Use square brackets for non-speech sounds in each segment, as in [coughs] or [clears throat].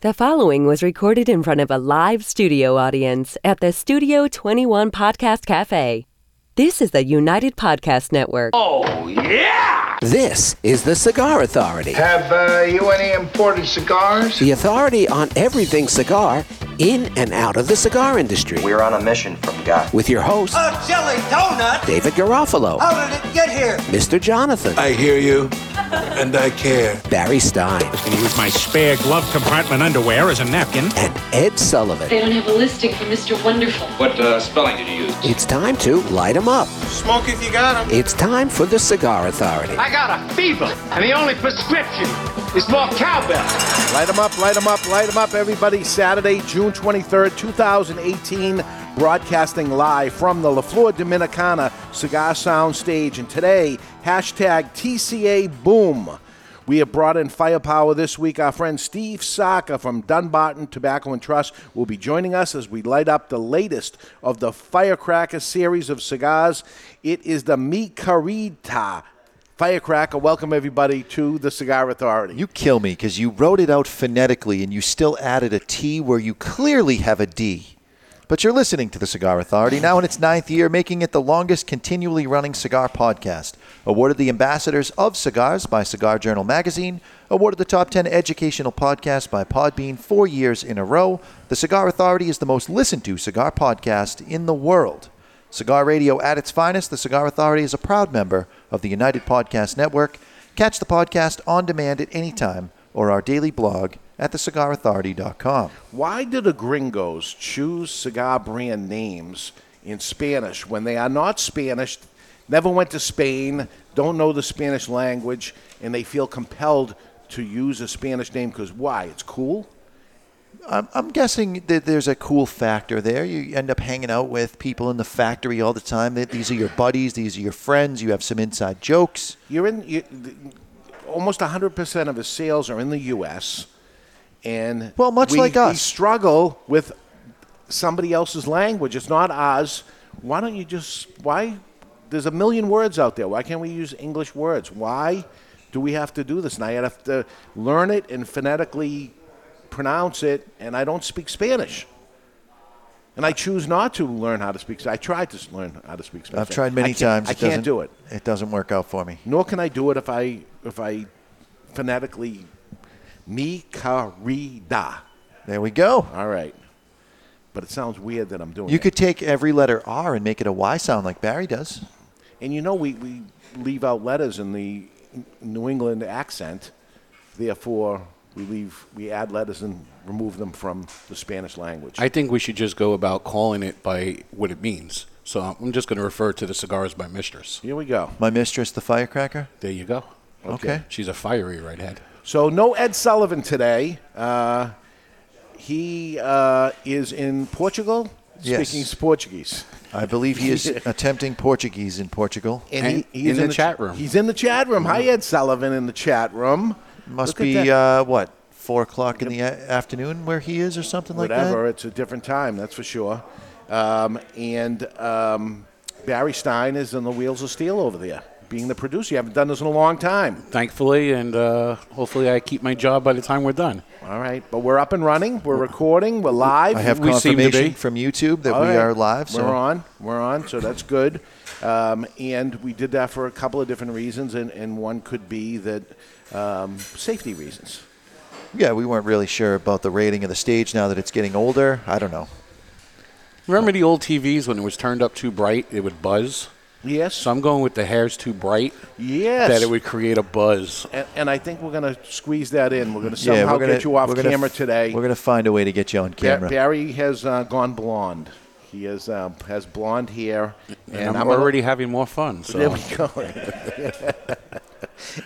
The following was recorded in front of a live studio audience at the Studio 21 Podcast Cafe. This is the United Podcast Network. Oh, yeah! This is the Cigar Authority, Have uh, you any imported cigars? the authority on everything cigar in and out of the cigar industry. We're on a mission from God. With your host, A jelly donut? David Garofalo, How did it get here? Mr. Jonathan, I hear you, and I care. Barry Stein, and use my spare glove compartment underwear as a napkin. and Ed Sullivan. They don't have a listing for Mr. Wonderful. What uh, spelling did you use? It's time to light 'em up. Smoke if you got 'em. It's time for the Cigar Authority. I got a fever, and the only prescription is more cowbell. Light 'em up, light 'em up, light 'em up, everybody. Saturday, June 23rd, 2018, broadcasting live from the La Flor Dominicana Cigar Sound Stage. And today, hashtag TCA Boom. We have brought in firepower this week. Our friend Steve Saka from Dunbarton Tobacco and Trust will be joining us as we light up the latest of the Firecracker series of cigars. It is the Mi Carita Firecracker. Welcome, everybody, to the Cigar Authority. You kill me because you wrote it out phonetically and you still added a T where you clearly have a D. But you're listening to the Cigar Authority now in its ninth year, making it the longest continually running cigar podcast. Awarded the Ambassadors of Cigars by Cigar Journal Magazine. Awarded the Top 10 Educational Podcast by Podbean four years in a row. The Cigar Authority is the most listened to cigar podcast in the world. Cigar Radio at its finest, the Cigar Authority is a proud member of the United Podcast Network. Catch the podcast on demand at any time or our daily blog at thecigarauthority.com. Why do the gringos choose cigar brand names in Spanish when they are not Spanish, never went to Spain, don't know the Spanish language, and they feel compelled to use a Spanish name because why? It's cool? I'm, I'm guessing that there's a cool factor there. You end up hanging out with people in the factory all the time. These are your buddies, these are your friends. You have some inside jokes. You're in, you, the, almost 100% of his sales are in the U.S. And Well, much we, like we struggle with somebody else's language. It's not ours. Why don't you just why? There's a million words out there. Why can't we use English words? Why do we have to do this? And I have to learn it and phonetically pronounce it. And I don't speak Spanish. And I choose not to learn how to speak. I tried to learn how to speak Spanish. I've tried many I times. I It can't doesn't- do it. It doesn't work out for me. Nor can I do it if I if I phonetically mi carida. There we go. All right. But it sounds weird that I'm doing You could take every letter R and make it a Y sound like Barry does. And you know we, we leave out letters in the New England accent. Therefore, we leave we add letters and remove them from the Spanish language. I think we should just go about calling it by what it means. So I'm just going to refer to the cigars by mistress. Here we go. My mistress, the firecracker. There you go. Okay. She's a fiery redhead. So no Ed Sullivan today. Uh, he uh, is in Portugal Yes. speaking Portuguese. I believe he is [laughs] attempting Portuguese in Portugal. And he, he's in the chat room. He's in the chat room. Hi, Ed Sullivan, in the chat room. Must Look be uh, what four o'clock in the a- afternoon where he is, or something like that. Whatever. It's a different time, that's for sure. Um, and um, Barry Stein is on the wheels of steel over there, being the producer. You haven't done this in a long time. Thankfully, and uh, hopefully I keep my job by the time we're done. All right, but we're up and running. We're recording. We're live. I have We seem to confirmation be. from YouTube that All we right. are live. So We're on. We're on. So that's good. Um, and we did that for a couple of different reasons, and, and one could be that um, safety reasons. yeah, we weren't really sure about the rating of the stage now that it's getting older. I don't know. Remember the old TVs when it was turned up too bright, it would buzz? Yes. So I'm going with the hair's too bright, yes. that it would create a buzz. and, and I think we're going to squeeze that in. We're going to yeah, somehow we're gonna get you off we're camera f- today. We're gonna find a way to get you on Ba- camera. Barry has uh, gone blonde. He has uh, has blonde hair, And, I'm, gonna- already having more fun. So There we go. [laughs]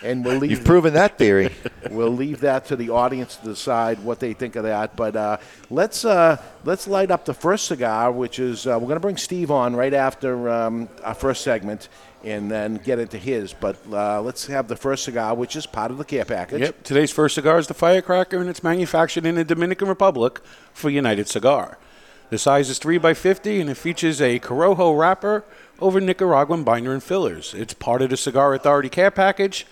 and we'll leave You've proven that theory. [laughs] we'll leave that to the audience to decide what they think of that. But uh, let's uh, let's light up the first cigar, which is uh, we're going to bring Steve on right after um, our first segment, and then get into his. But uh, let's have the first cigar, which is part of the care package. Yep. Today's first cigar is the Firecracker, and it's manufactured in the Dominican Republic for United Cigar. The size is 3 by 50 and it features a Corojo wrapper over Nicaraguan binder and fillers. It's part of the Cigar Authority care package,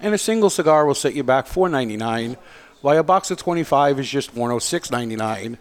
and a single cigar will set you back $4.99 why a box of 25 is just 106.99,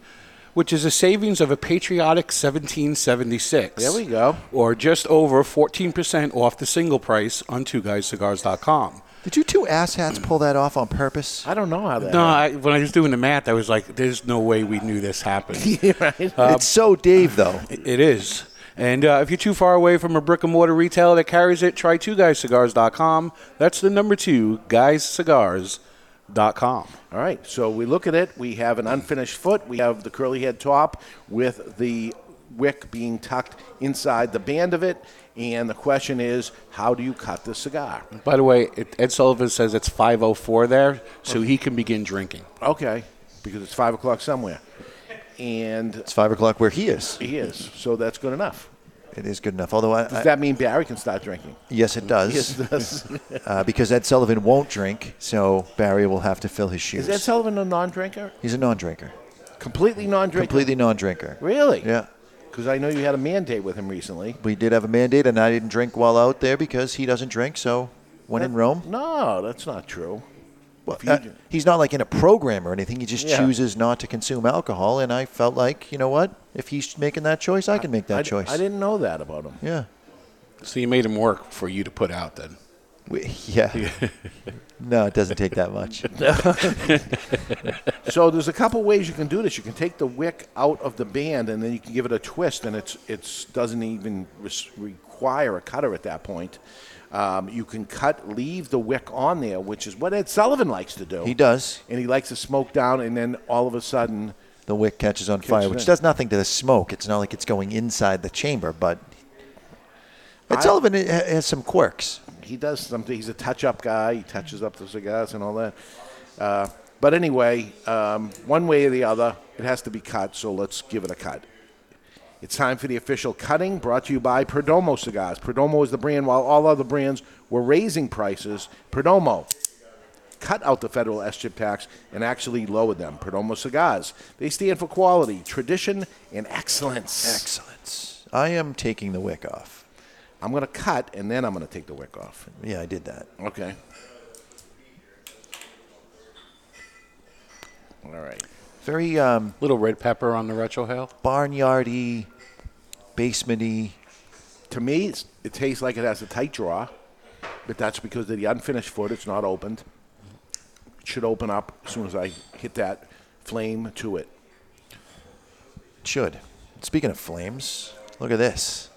which is a savings of a patriotic 1776. There we go. Or just over 14% off the single price on twoguyscigars.com. Did you two asshats pull that off on purpose? I don't know how that. No, I, when I was doing the math, I was like, "There's no way we knew this happened." [laughs] right. it's so Dave, though. It it is. And uh, if you're too far away from a brick and mortar retailer that carries it, try two guyscigars.com. That's the number two, guyscigars.com. All right, so we look at it. We have an unfinished foot. We have the curly head top with the wick being tucked inside the band of it. And the question is, how do you cut the cigar? By the way, it, Ed Sullivan says it's 5:04 there, so he can begin drinking. Okay, because it's five o'clock somewhere, and It's five o'clock where he is. he is. So that's good enough. It is good enough. Although, I, Does I- that mean Barry can start drinking? yes, it does. Yes, it does. [laughs] uh, because Ed Sullivan won't drink, so Barry will have to fill his shoes. is Ed Sullivan a non-drinker? He's a non-drinker. Completely non-drinker. Completely non-drinker. Really? Yeah. Because I know you had a mandate with him recently. We did have a mandate, and I didn't drink while out there because he doesn't drink. So when in Rome, No, that's not true. well, If you uh, do- he's not like in a program or anything. He just Yeah. chooses not to consume alcohol, and I felt like, you know what? If he's making that choice, I can make that I, choice. I didn't know that about him. Yeah. So you made him work for you to put out then. We, yeah. [laughs] [laughs] no, it doesn't take that much. [laughs] So there's a couple ways you can do this. You can take the wick out of the band, and then you can give it a twist, and it's it's doesn't even res- require a cutter at that point. Um, you can cut, leave the wick on there, which is what Ed Sullivan likes to do. He does. and he likes to smoke down, and then all of a sudden, The wick catches on Catches fire, it. which does nothing to the smoke. It's not like it's going inside the chamber, but Ed I- Sullivan has some quirks. He does something. He's a touch-up guy. He touches up the cigars and all that. Uh, but anyway, um, one way or the other, it has to be cut. So let's give it a cut. It's time for the official cutting, brought to you by Perdomo Cigars. Perdomo is the brand, while all other brands were raising prices. Perdomo cut out the federal S-chip tax and actually lowered them. Perdomo Cigars. They stand for quality, tradition, and excellence. Excellence. I am taking the wick off. I'm going to cut, and then I'm going to take the wick off. Yeah, I did that. Okay. All right. Very um, Little red pepper on the retro retrohale. barnyardy, basementy. To me, it's, it tastes like it has a tight draw, but that's because of the unfinished foot. It's not opened. It should open up as soon as I hit that flame to it. Should. Speaking of flames, look at this.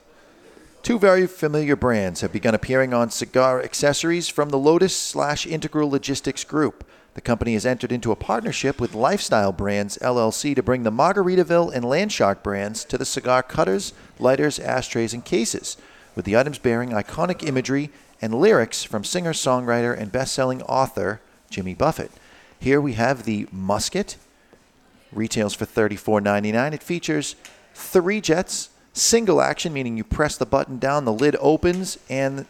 Two very familiar brands have begun appearing on cigar accessories from the Lotus slash Integral Logistics Group. The company has entered into a partnership with Lifestyle Brands LLC to bring the Margaritaville and Landshark brands to the cigar cutters, lighters, ashtrays, and cases, with the items bearing iconic imagery and lyrics from singer, songwriter, and best-selling author Jimmy Buffett. Here we have the Musket, retails for $34.99. It features three jets, single action, meaning you press the button down, the lid opens, and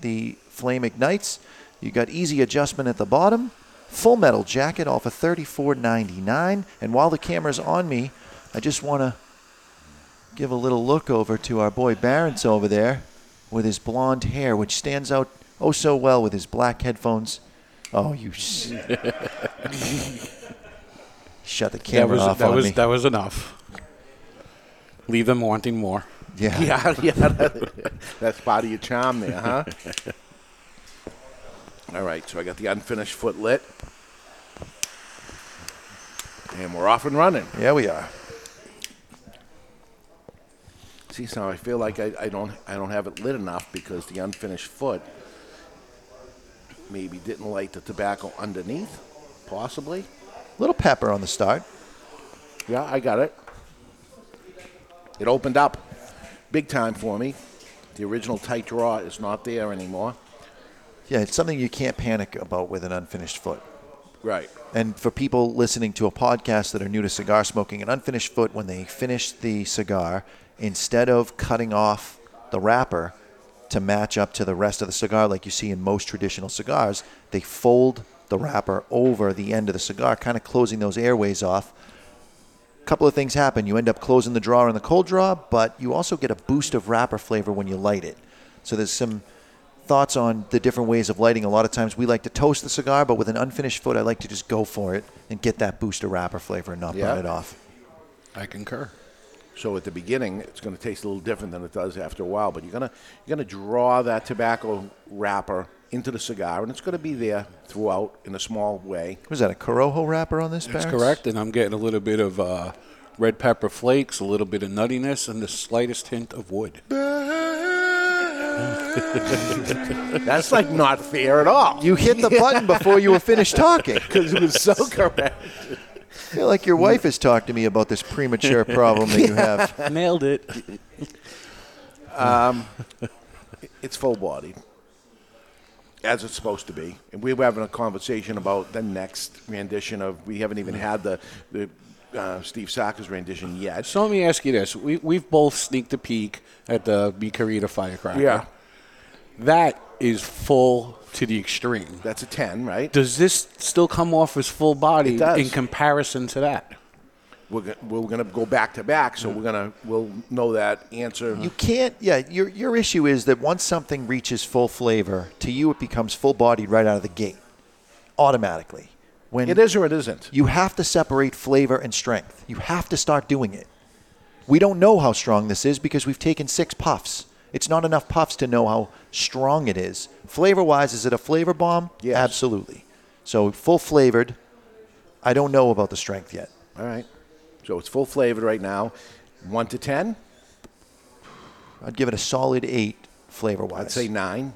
the flame ignites. You got easy adjustment at the bottom. Full metal jacket, off for $34.99. And while the camera's on me, I just want to give a little look over to our boy Barron's over there with his blonde hair, which stands out oh so well with his black headphones. Oh, you. [laughs] Shut the That camera was off that on was me. that was enough. Leave them wanting more. yeah. [laughs] Yeah, yeah. that- that's part of your charm there, huh? [laughs] All right, so I got the unfinished foot lit. And we're off and running. Yeah, we are. See, so I feel like I, I don't I don't have it lit enough because the unfinished foot maybe didn't light the tobacco underneath, possibly. A Little pepper on the start. Yeah, I got it. It opened up big time for me. The original tight draw is not there anymore. Yeah, it's something you can't panic about with an unfinished foot. Right. And for people listening to a podcast that are new to cigar smoking, an unfinished foot, when they finish the cigar, instead of cutting off the wrapper to match up to the rest of the cigar, like you see in most traditional cigars, they fold the wrapper over the end of the cigar, kind of closing those airways off. A couple of things happen. You end up closing the drawer in the cold draw, but you also get a boost of wrapper flavor when you light it. So there's some thoughts on the different ways of lighting. A lot of times we like to toast the cigar, but with an unfinished foot, I like to just go for it and get that booster wrapper flavor and not Yeah. burn it off. I concur. So at the beginning, it's going to taste a little different than it does after a while. But you're gonna you're gonna draw that tobacco wrapper into the cigar, and it's going to be there throughout in a small way. Was that a Corojo wrapper on this? That's Barris? correct, and I'm getting a little bit of uh, red pepper flakes, a little bit of nuttiness, and the slightest hint of wood. [laughs] That's like not fair at all. You hit the button before you were finished talking. [laughs] because it was so [laughs] correct. I feel like your wife has talked to me about this premature problem that you have. Nailed it. Um, it's full bodied, as it's supposed to be. And we were having a conversation about the next rendition of. We haven't even had the the uh, Steve Saka's rendition yet. So let me ask you this: we we've both sneaked a peek at the Bicarita firecracker. Yeah. that is full to the extreme. That's a ten, right? Does this still come off as full body It does. in comparison to that? We're, go- we're going to go back to back, so mm. we're going to we'll know that answer. You can't. Yeah, your your issue is that once something reaches full flavor, to you it becomes full bodied right out of the gate, automatically. When it is or it isn't. you have to separate flavor and strength. You have to start doing it. We don't know how strong this is because we've taken six puffs. It's not enough puffs to know how strong it is. Flavor wise, is it a flavor bomb? Yes. Absolutely. So full flavored. I don't know about the strength yet. All right. So it's full flavored right now. One to ten. I'd give it a solid eight flavor wise. I'd say nine.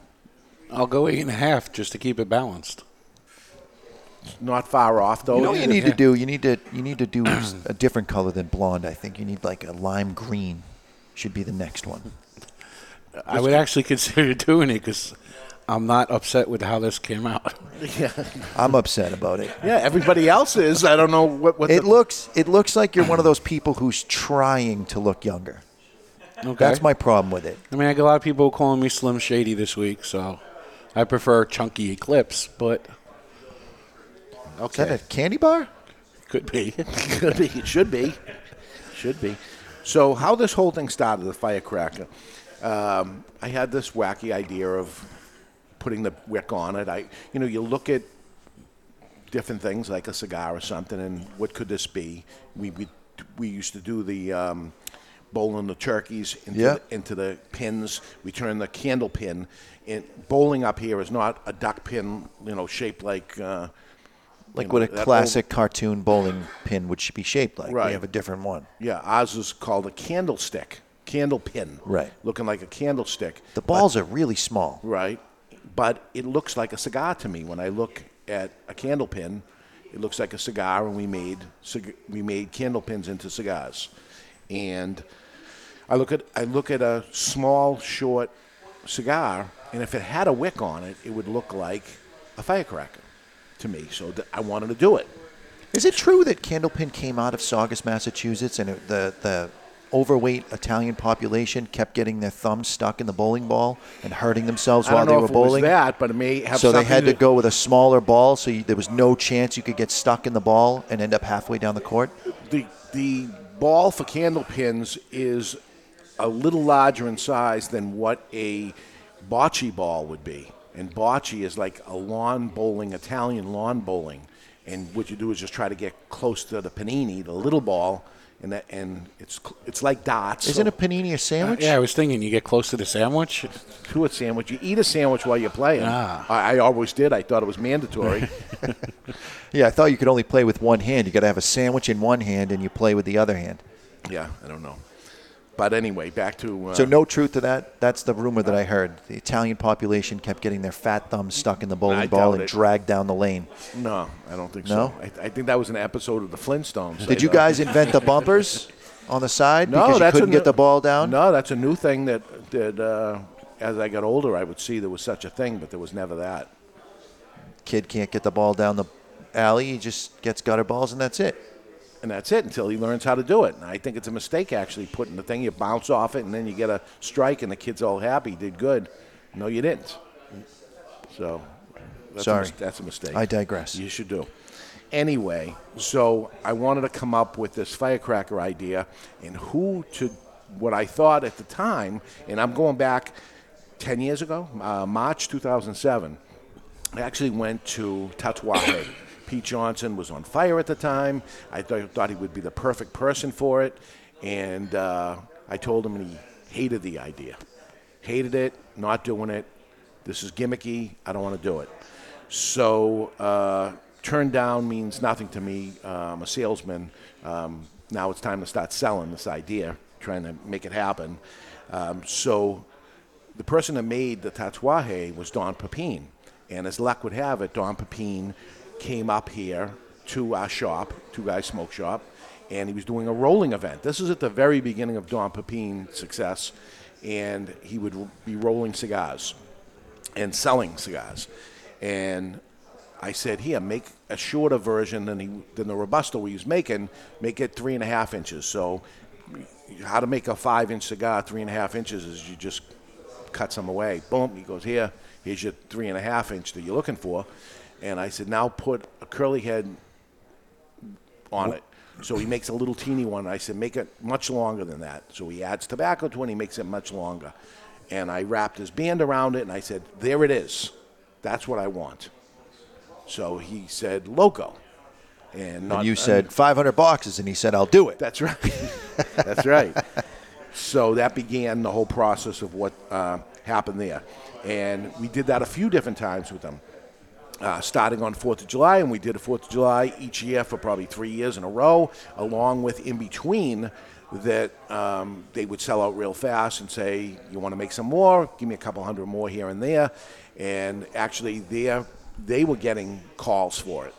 I'll go eight and a half just to keep it balanced. Not far off though. You know what you need to do? You need to you need to do a different color than blonde. I think you need like a lime green. Should be the next one. I would actually consider [laughs] doing it because I'm not upset with how this came out. [laughs] yeah. I'm upset about it. yeah, everybody else is. I don't know what, what It the, looks it looks like you're one of those people who's trying to look younger. Okay. That's my problem with it. I mean, I got a lot of people calling me Slim Shady this week, so I prefer Chunky Eclipse, but Is that a candy bar? could be. [laughs] Could be. It should be. Should be. So how this whole thing started, the firecracker. Um, I had this wacky idea of putting the wick on it. I, you know, you look at different things like a cigar or something, and what could this be? We we, we used to do the um, bowling the turkeys into, Yeah. the, into the pins. We turn the candle pin. And bowling up here is not a duck pin, you know, shaped like. Uh, Like you what a that old- classic cartoon bowling pin would be shaped like. Right. We have a different one. Yeah, ours is called a candlestick, candle pin. Right. Looking like a candlestick. The balls are really small. Right. But it looks like a cigar to me when I look at a candle pin. It looks like a cigar, and we made we made candle pins into cigars. And I look at I look at a small, short cigar, and if it had a wick on it, it would look like a firecracker to me. So th- I wanted to do it. Is it true that Candlepin came out of Saugus, Massachusetts, and it, the the overweight Italian population kept getting their thumbs stuck in the bowling ball and hurting themselves I while don't know they were if it was bowling? that, but it may have so they had to to- go with a smaller ball, so you, there was no chance you could get stuck in the ball and end up halfway down the court. the the ball for candle pins is a little larger in size than what a bocce ball would be. And bocce is like a lawn bowling, Italian lawn bowling. And what you do is just try to get close to the panini, the little ball, and that, and it's it's like dots. Isn't a panini a sandwich? yeah, I was thinking you get close to the sandwich. to a sandwich? You eat a sandwich while you're playing. Ah. I, I always did. I thought it was mandatory. [laughs] [laughs] Yeah, I thought you could only play with one hand. You got to have a sandwich in one hand and you play with the other hand. yeah, I don't know. But anyway, back to uh, So no truth to that. That's the rumor that I heard. The Italian population kept getting their fat thumbs stuck in the bowling I ball and it. dragged down the lane. No, I don't think No? so. I, I think that was an episode of the Flintstones. Did you guys invent the [laughs] bumpers on the side No, because you couldn't get new- the ball down? No, that's a new thing that that uh, as I got older, I would see there was such a thing, but there was never that. Kid can't get the ball down the alley. He just gets gutter balls and that's it. And that's it until he learns how to do it. And I think it's a mistake actually putting the thing. You bounce off it, and then you get a strike, and the kid's all happy, did good. No, you didn't. So that's Sorry. a, that's a mistake. I digress. You should do. Anyway, so I wanted to come up with this firecracker idea and who to what I thought at the time, and I'm going back 10 years ago, uh, March 2007, I actually went to Tatuaje. Pete Johnson was on fire at the time. I th- thought he would be the perfect person for it. And uh, I told him, and he hated the idea. Hated it, not doing it. This is gimmicky. I don't want to do it. So, uh, turned down means nothing to me. Uh, I'm a salesman. Um, now it's time to start selling this idea, trying to make it happen. Um, so, the person that made the tatuaje was Don Pepin. And as luck would have it, Don Pepin came up here to our shop, Two Guys Smoke Shop, and he was doing a rolling event. This is at the very beginning of Don Pepin's success, and he would be rolling cigars and selling cigars. And I said, here, make a shorter version than, he, than the Robusto he was making, make it three and a half inches. So, how to make a five inch cigar three and a half inches is you just cut some away. Boom, he goes, here, here's your three and a half inch that you're looking for. And I said, now put a curly head on it. So he makes a little teeny one. I said, make it much longer than that. So he adds tobacco to it and he makes it much longer. And I wrapped his band around it and I said, there it is. That's what I want. So he said, loco. And, not, and you said 500 boxes, and he said, I'll do it. That's right. [laughs] That's right. So that began the whole process of what uh, happened there. And we did that a few different times with them. Uh, starting on 4th of July, and we did a 4th of July each year for probably three years in a row, along with in between that um, they would sell out real fast and say, You want to make some more? Give me a couple hundred more here and there. And actually, they they were getting calls for it.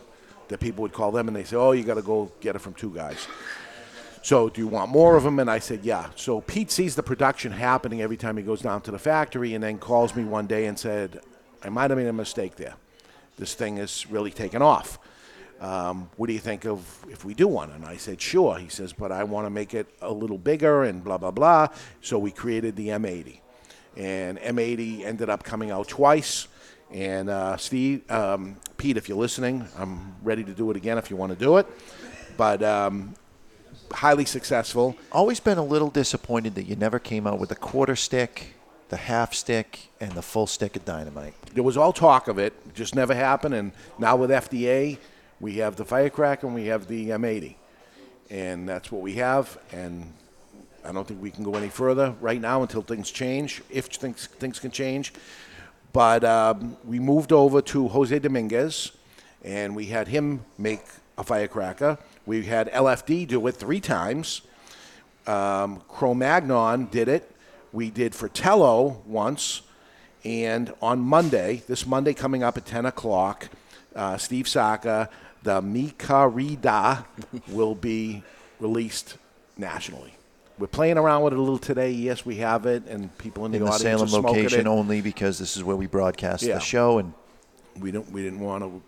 That people would call them and they say, Oh, you got to go get it from two guys. So, do you want more of them? And I said, yeah. So, Pete sees the production happening every time he goes down to the factory and then calls me one day and said, I might have made a mistake there. This thing is really taken off. Um, what do you think of if we do one? And I said, sure. He says, but I want to make it a little bigger and blah, blah, blah. So, we created the M80. And M80 ended up coming out twice. And uh, Steve, um, Pete, if you're listening, I'm ready to do it again if you want to do it. But um, highly successful. Always been a little disappointed that you never came out with a quarter stick, the half stick, and the full stick of dynamite. There was all talk of it, just never happened. And now with FDA, we have the Firecracker and we have the M80, and that's what we have. And I don't think we can go any further right now until things change, if things things can change. But um, we moved over to Jose Dominguez, and we had him make a firecracker. We had LFD do it three times. Um, Cro-Magnon did it. We did Fratello once. And on Monday, this Monday coming up at 10 o'clock, uh, Steve Saka, the Micarida will be released nationally. We're playing around with it a little today. Yes, we have it, and people in the In the audience Salem location it. only because this is where we broadcast Yeah. the show and We don't. We didn't want to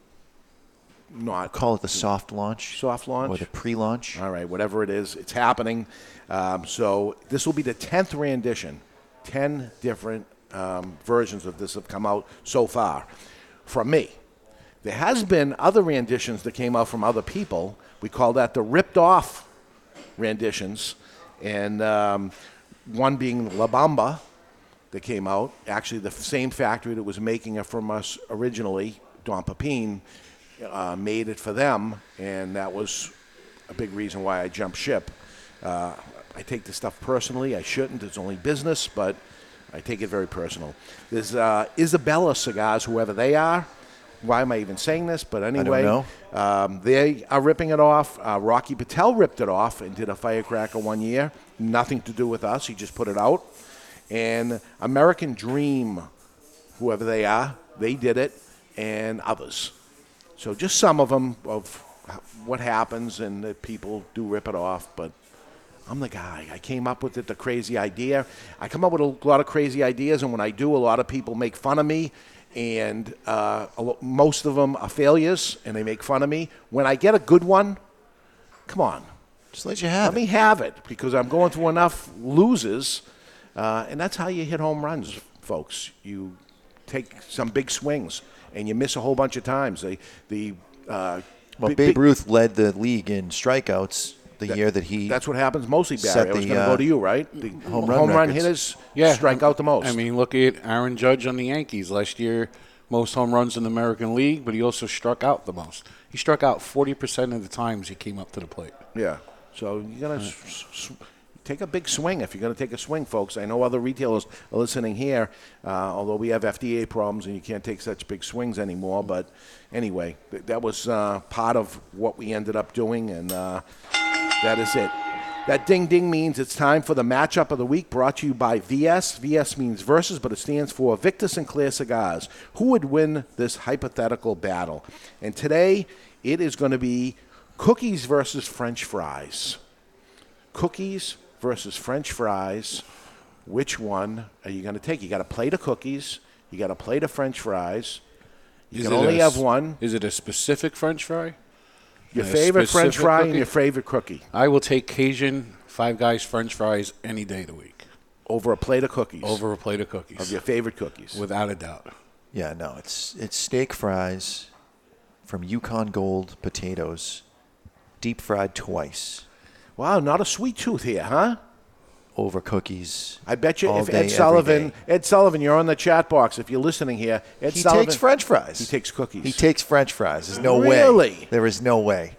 not call it the soft launch. Soft launch or the pre-launch. All right, whatever it is, it's happening. Um, so this will be the tenth rendition. Ten different um, versions of this have come out so far from me. There has been other renditions that came out from other people. We call that the ripped off renditions, and um, one being La Bamba that came out. Actually, the same factory that was making it from us originally, Don Pepin, uh, made it for them, and that was a big reason why I jumped ship. Uh, I take this stuff personally. I shouldn't. It's only business, but I take it very personal. There's uh, Isabella cigars, whoever they are. Why am I even saying this? But anyway. Um, they are ripping it off. Uh, Rocky Patel ripped it off and did a firecracker one year. Nothing to do with us. He just put it out. And American Dream, whoever they are, they did it, and others. So just some of them of what happens, and that people do rip it off. But I'm the guy. I came up with it, the crazy idea. I come up with a lot of crazy ideas, and when I do, a lot of people make fun of me, and uh, most of them are failures, and they make fun of me. When I get a good one, come on, just let you have let me have it because I'm going through enough loses, uh, and that's how you hit home runs, folks. You take some big swings, and you miss a whole bunch of times. The the uh, Well, big- Babe big- Ruth led the league in strikeouts the year that he That's what happens mostly, Barry. set I was the, going to uh, go to you, right? The home run records. hitters Yeah. strike out the most. I mean, look at Aaron Judge on the Yankees last year. Most home runs in the American League, but he also struck out the most. He struck out 40% of the times he came up to the plate. Yeah. So you're gonna. s- s- take a big swing if you're going to take a swing, folks. I know other retailers are listening here, uh, although we have FDA problems and you can't take such big swings anymore. But anyway, th- that was uh, part of what we ended up doing, and uh, that is it. That ding ding means it's time for the matchup of the week brought to you by VS. VS means versus, but it stands for Victor Sinclair Cigars. Who would win this hypothetical battle? And today it is going to be cookies versus French fries. Cookies versus French fries. Which one are you going to take? You got a plate of cookies, you got a plate of French fries. You Is can only a have one. Is it a specific French fry? Your A favorite French specific fry and your favorite cookie I will take Cajun Five Guys French fries any day of the week over a plate of cookies. over a plate of cookies. of your favorite cookies. without a doubt. Yeah, no, it's it's steak fries from Yukon Gold potatoes, deep fried twice Wow, not a sweet tooth here, huh? over cookies. I bet you all if day, Ed every Sullivan, day. Ed Sullivan, you're on the chat box. If you're listening here, Ed he Sullivan takes French fries. He takes cookies. He takes French fries. There's no way. Really? There is no way.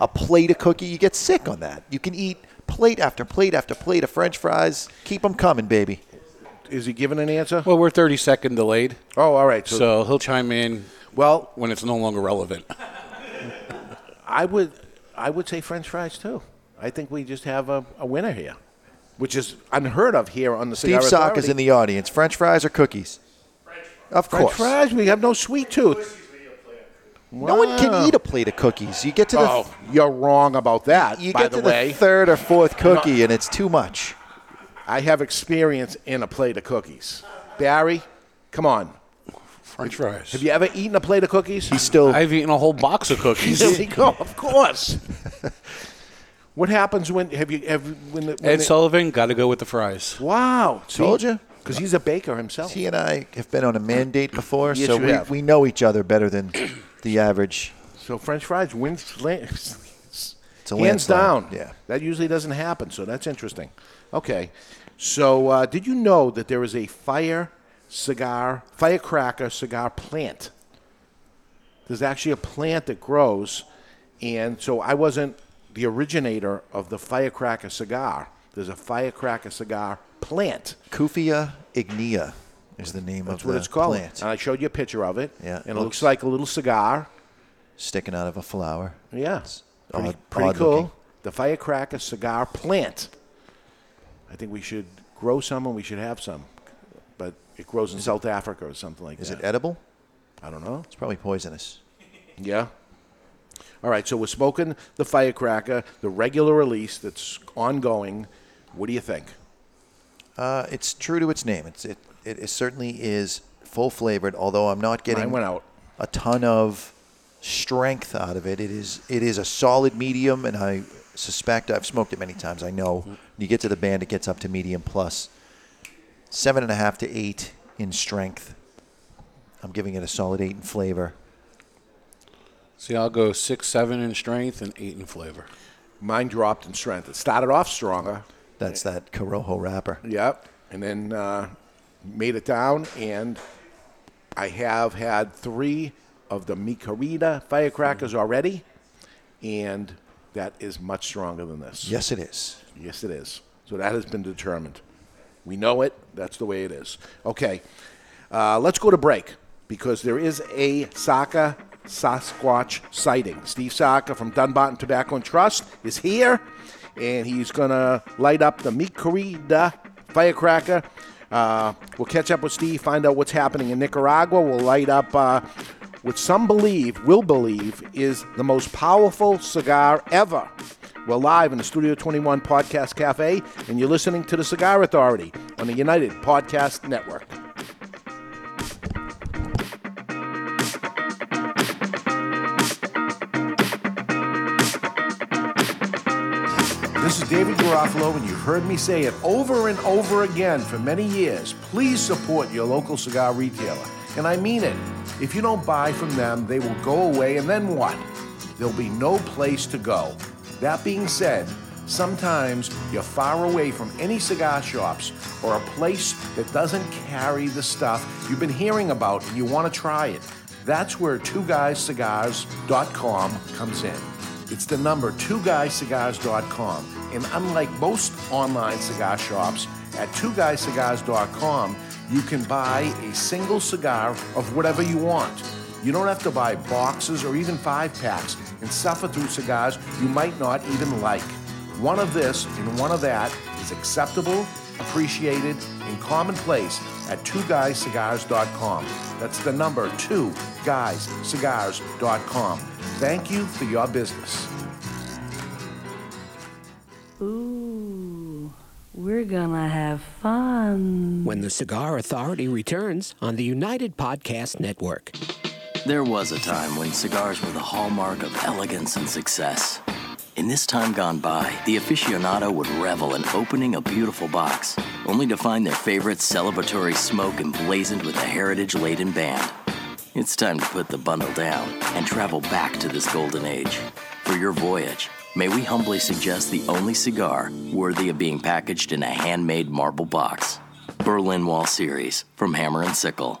A plate of cookie, you get sick on that. You can eat plate after plate after plate of French fries. Keep them coming, baby. Is he giving an answer? Well, we're 30 second delayed, oh, all right. so, So, he'll chime in well, when it's no longer relevant. I would, I would say French fries too. I think we just have a, a winner here, which is unheard of here on the Steve Cigar Sock Authority. is in the audience. French fries or cookies? Of course. French course. fries. We have no sweet tooth. No one can eat a plate of cookies. You get to the Oh, you're wrong about that. you by get the to way, the third or fourth cookie, and it's too much. I have experience in a plate of cookies. Barry, come on. French fries. Have you ever eaten a plate of cookies? He's still I've eaten a whole box of [laughs] cookies. There we go. Of course. [laughs] what happens when have you have when, the, when Ed the- Sullivan, got to go with the fries. Wow, Told you. because he's a baker himself. He and I have been on a mandate before, Yes, so we, have. we know each other better than [clears throat] the average. So French fries wins. It's a Hands landslide. down. Yeah. That usually doesn't happen, so that's interesting. Okay. So, uh, did you know that there is a fire cigar, firecracker cigar plant? There's actually a plant that grows, and so I wasn't the originator of the firecracker cigar. There's a firecracker cigar plant. Cuphea ignea is the name That's of what the it's called. plant. And I showed you a picture of it. Yeah, And it looks- looks like a little cigar. Sticking out of a flower. Yeah. Pretty, odd- pretty odd cool. looking. The firecracker cigar plant. I think we should grow some and we should have some. But it grows in South Africa or something like Is that. it edible? I don't know. It's probably poisonous. Yeah. All right, so we're smoking the firecracker, the regular release that's ongoing. What do you think? Uh, it's true to its name. It's it, it, it certainly is full flavored, although I'm not getting Mine went out. a ton of strength out of it. It is it is a solid medium, and I suspect I've smoked it many times. I know when you get to the band, it gets up to medium. Seven and a half to eight in strength. I'm giving it a solid eight in flavor. See, I'll go six, seven in strength and eight in flavor. Mine dropped in strength. It started off stronger. That's that Corojo wrapper. Yep. And then uh, made it down, and I have had three of the Micarita firecrackers already, and that is much stronger than this. Yes, it is. Yes, it is. So that has been determined. We know it. That's the way it is. Okay. Uh, let's go to break because there is a Saka Sasquatch sighting. Steve Saka from Dunbarton Tobacco and Trust is here, and he's going to light up the Micarita firecracker. Uh, we'll catch up with Steve, find out what's happening in Nicaragua. We'll light up uh, what some believe, will believe, is the most powerful cigar ever. We're live in the Studio 21 Podcast Cafe, and you're listening to the Cigar Authority on the United Podcast Network. David Garofalo, and you've heard me say it over and over again for many years. Please support your local cigar retailer. And I mean it. If you don't buy from them, they will go away, and then what? There'll be no place to go. That being said, sometimes you're far away from any cigar shops or a place that doesn't carry the stuff you've been hearing about and you want to try it. That's where two twoguyscigars.com comes in. It's the number twoguyscigars.com. And unlike most online cigar shops, at twoguyscigars.com, you can buy a single cigar of whatever you want. You don't have to buy boxes or even five packs and suffer through cigars you might not even like. One of this and one of that is acceptable, appreciated, and commonplace at twoguyscigars.com. That's the number two guyscigars.com. Thank you for your business. Ooh, we're gonna have fun. When the Cigar Authority returns on the United Podcast Network. There was a time when cigars were the hallmark of elegance and success. In this time gone by, the aficionado would revel in opening a beautiful box, only to find their favorite celebratory smoke emblazoned with a heritage laden band. It's time to put the bundle down and travel back to this golden age. For your voyage, may we humbly suggest the only cigar worthy of being packaged in a handmade marble box Berlin Wall Series from Hammer and Sickle.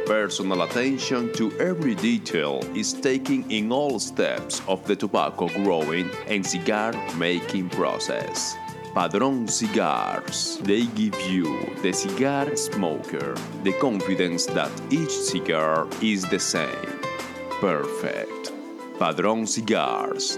personal attention to every detail is taken in all steps of the tobacco growing and cigar making process. Padron Cigars. They give you, the cigar smoker, the confidence that each cigar is the same. Perfect. Padron Cigars.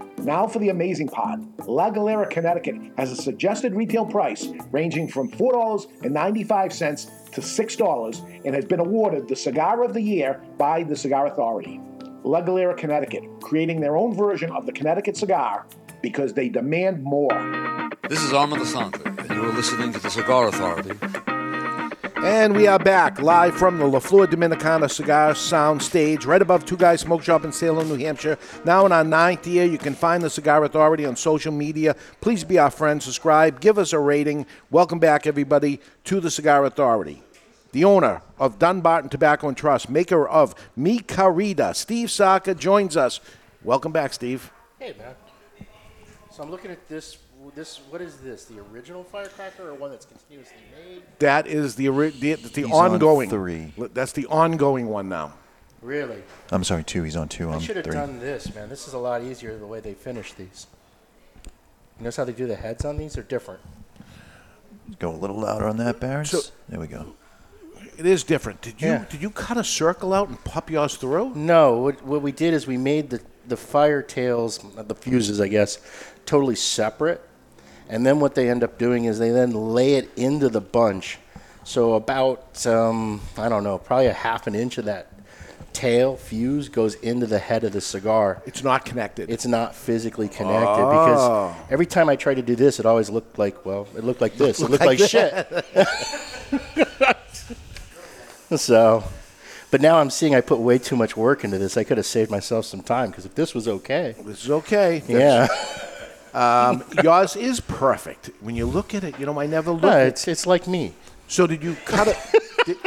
Now for the amazing part. La Galera, Connecticut has a suggested retail price ranging from $4.95 to $6 and has been awarded the Cigar of the Year by the Cigar Authority. La Galera, Connecticut, creating their own version of the Connecticut cigar because they demand more. This is Armand Assante, and you're listening to the Cigar Authority. And we are back live from the La Flor Dominicana Cigar Sound Stage, right above Two Guys Smoke Shop in Salem, New Hampshire. Now in our ninth year, you can find the Cigar Authority on social media. Please be our friend, subscribe, give us a rating. Welcome back, everybody, to the Cigar Authority. The owner of Dunbarton Tobacco and Trust, maker of Mi Querida, Steve Saka, joins us. Welcome back, Steve. Hey, man. So I'm looking at this. This what is this? The original firecracker or one that's continuously made? That is the ori- the, the He's on ongoing three. That's the ongoing one now. Really? I'm sorry, two. He's on two. I I'm should have three. done this, man. This is a lot easier the way they finish these. You notice how they do the heads on these? They're different. Go a little louder on that, Barris. So- there we go. It is different. Did you Yeah. did you cut a circle out and pop yours through? No, what, what we did is we made the, the fire tails, uh, the fuses, I guess, totally separate. And then what they end up doing is they then lay it into the bunch. So about, um, I don't know, probably a half an inch of that tail fuse goes into the head of the cigar. It's not connected. It's not physically connected Oh. because every time I tried to do this, it always looked like, well, it looked like this. It looked like, shit. [laughs] So, but now I'm seeing I put way too much work into this. I could have saved myself some time because if this was okay, this is okay. Yeah, Um, yours is perfect. When you look at it, you know, I never looked. No, at it's it's like me. So did you cut it? did,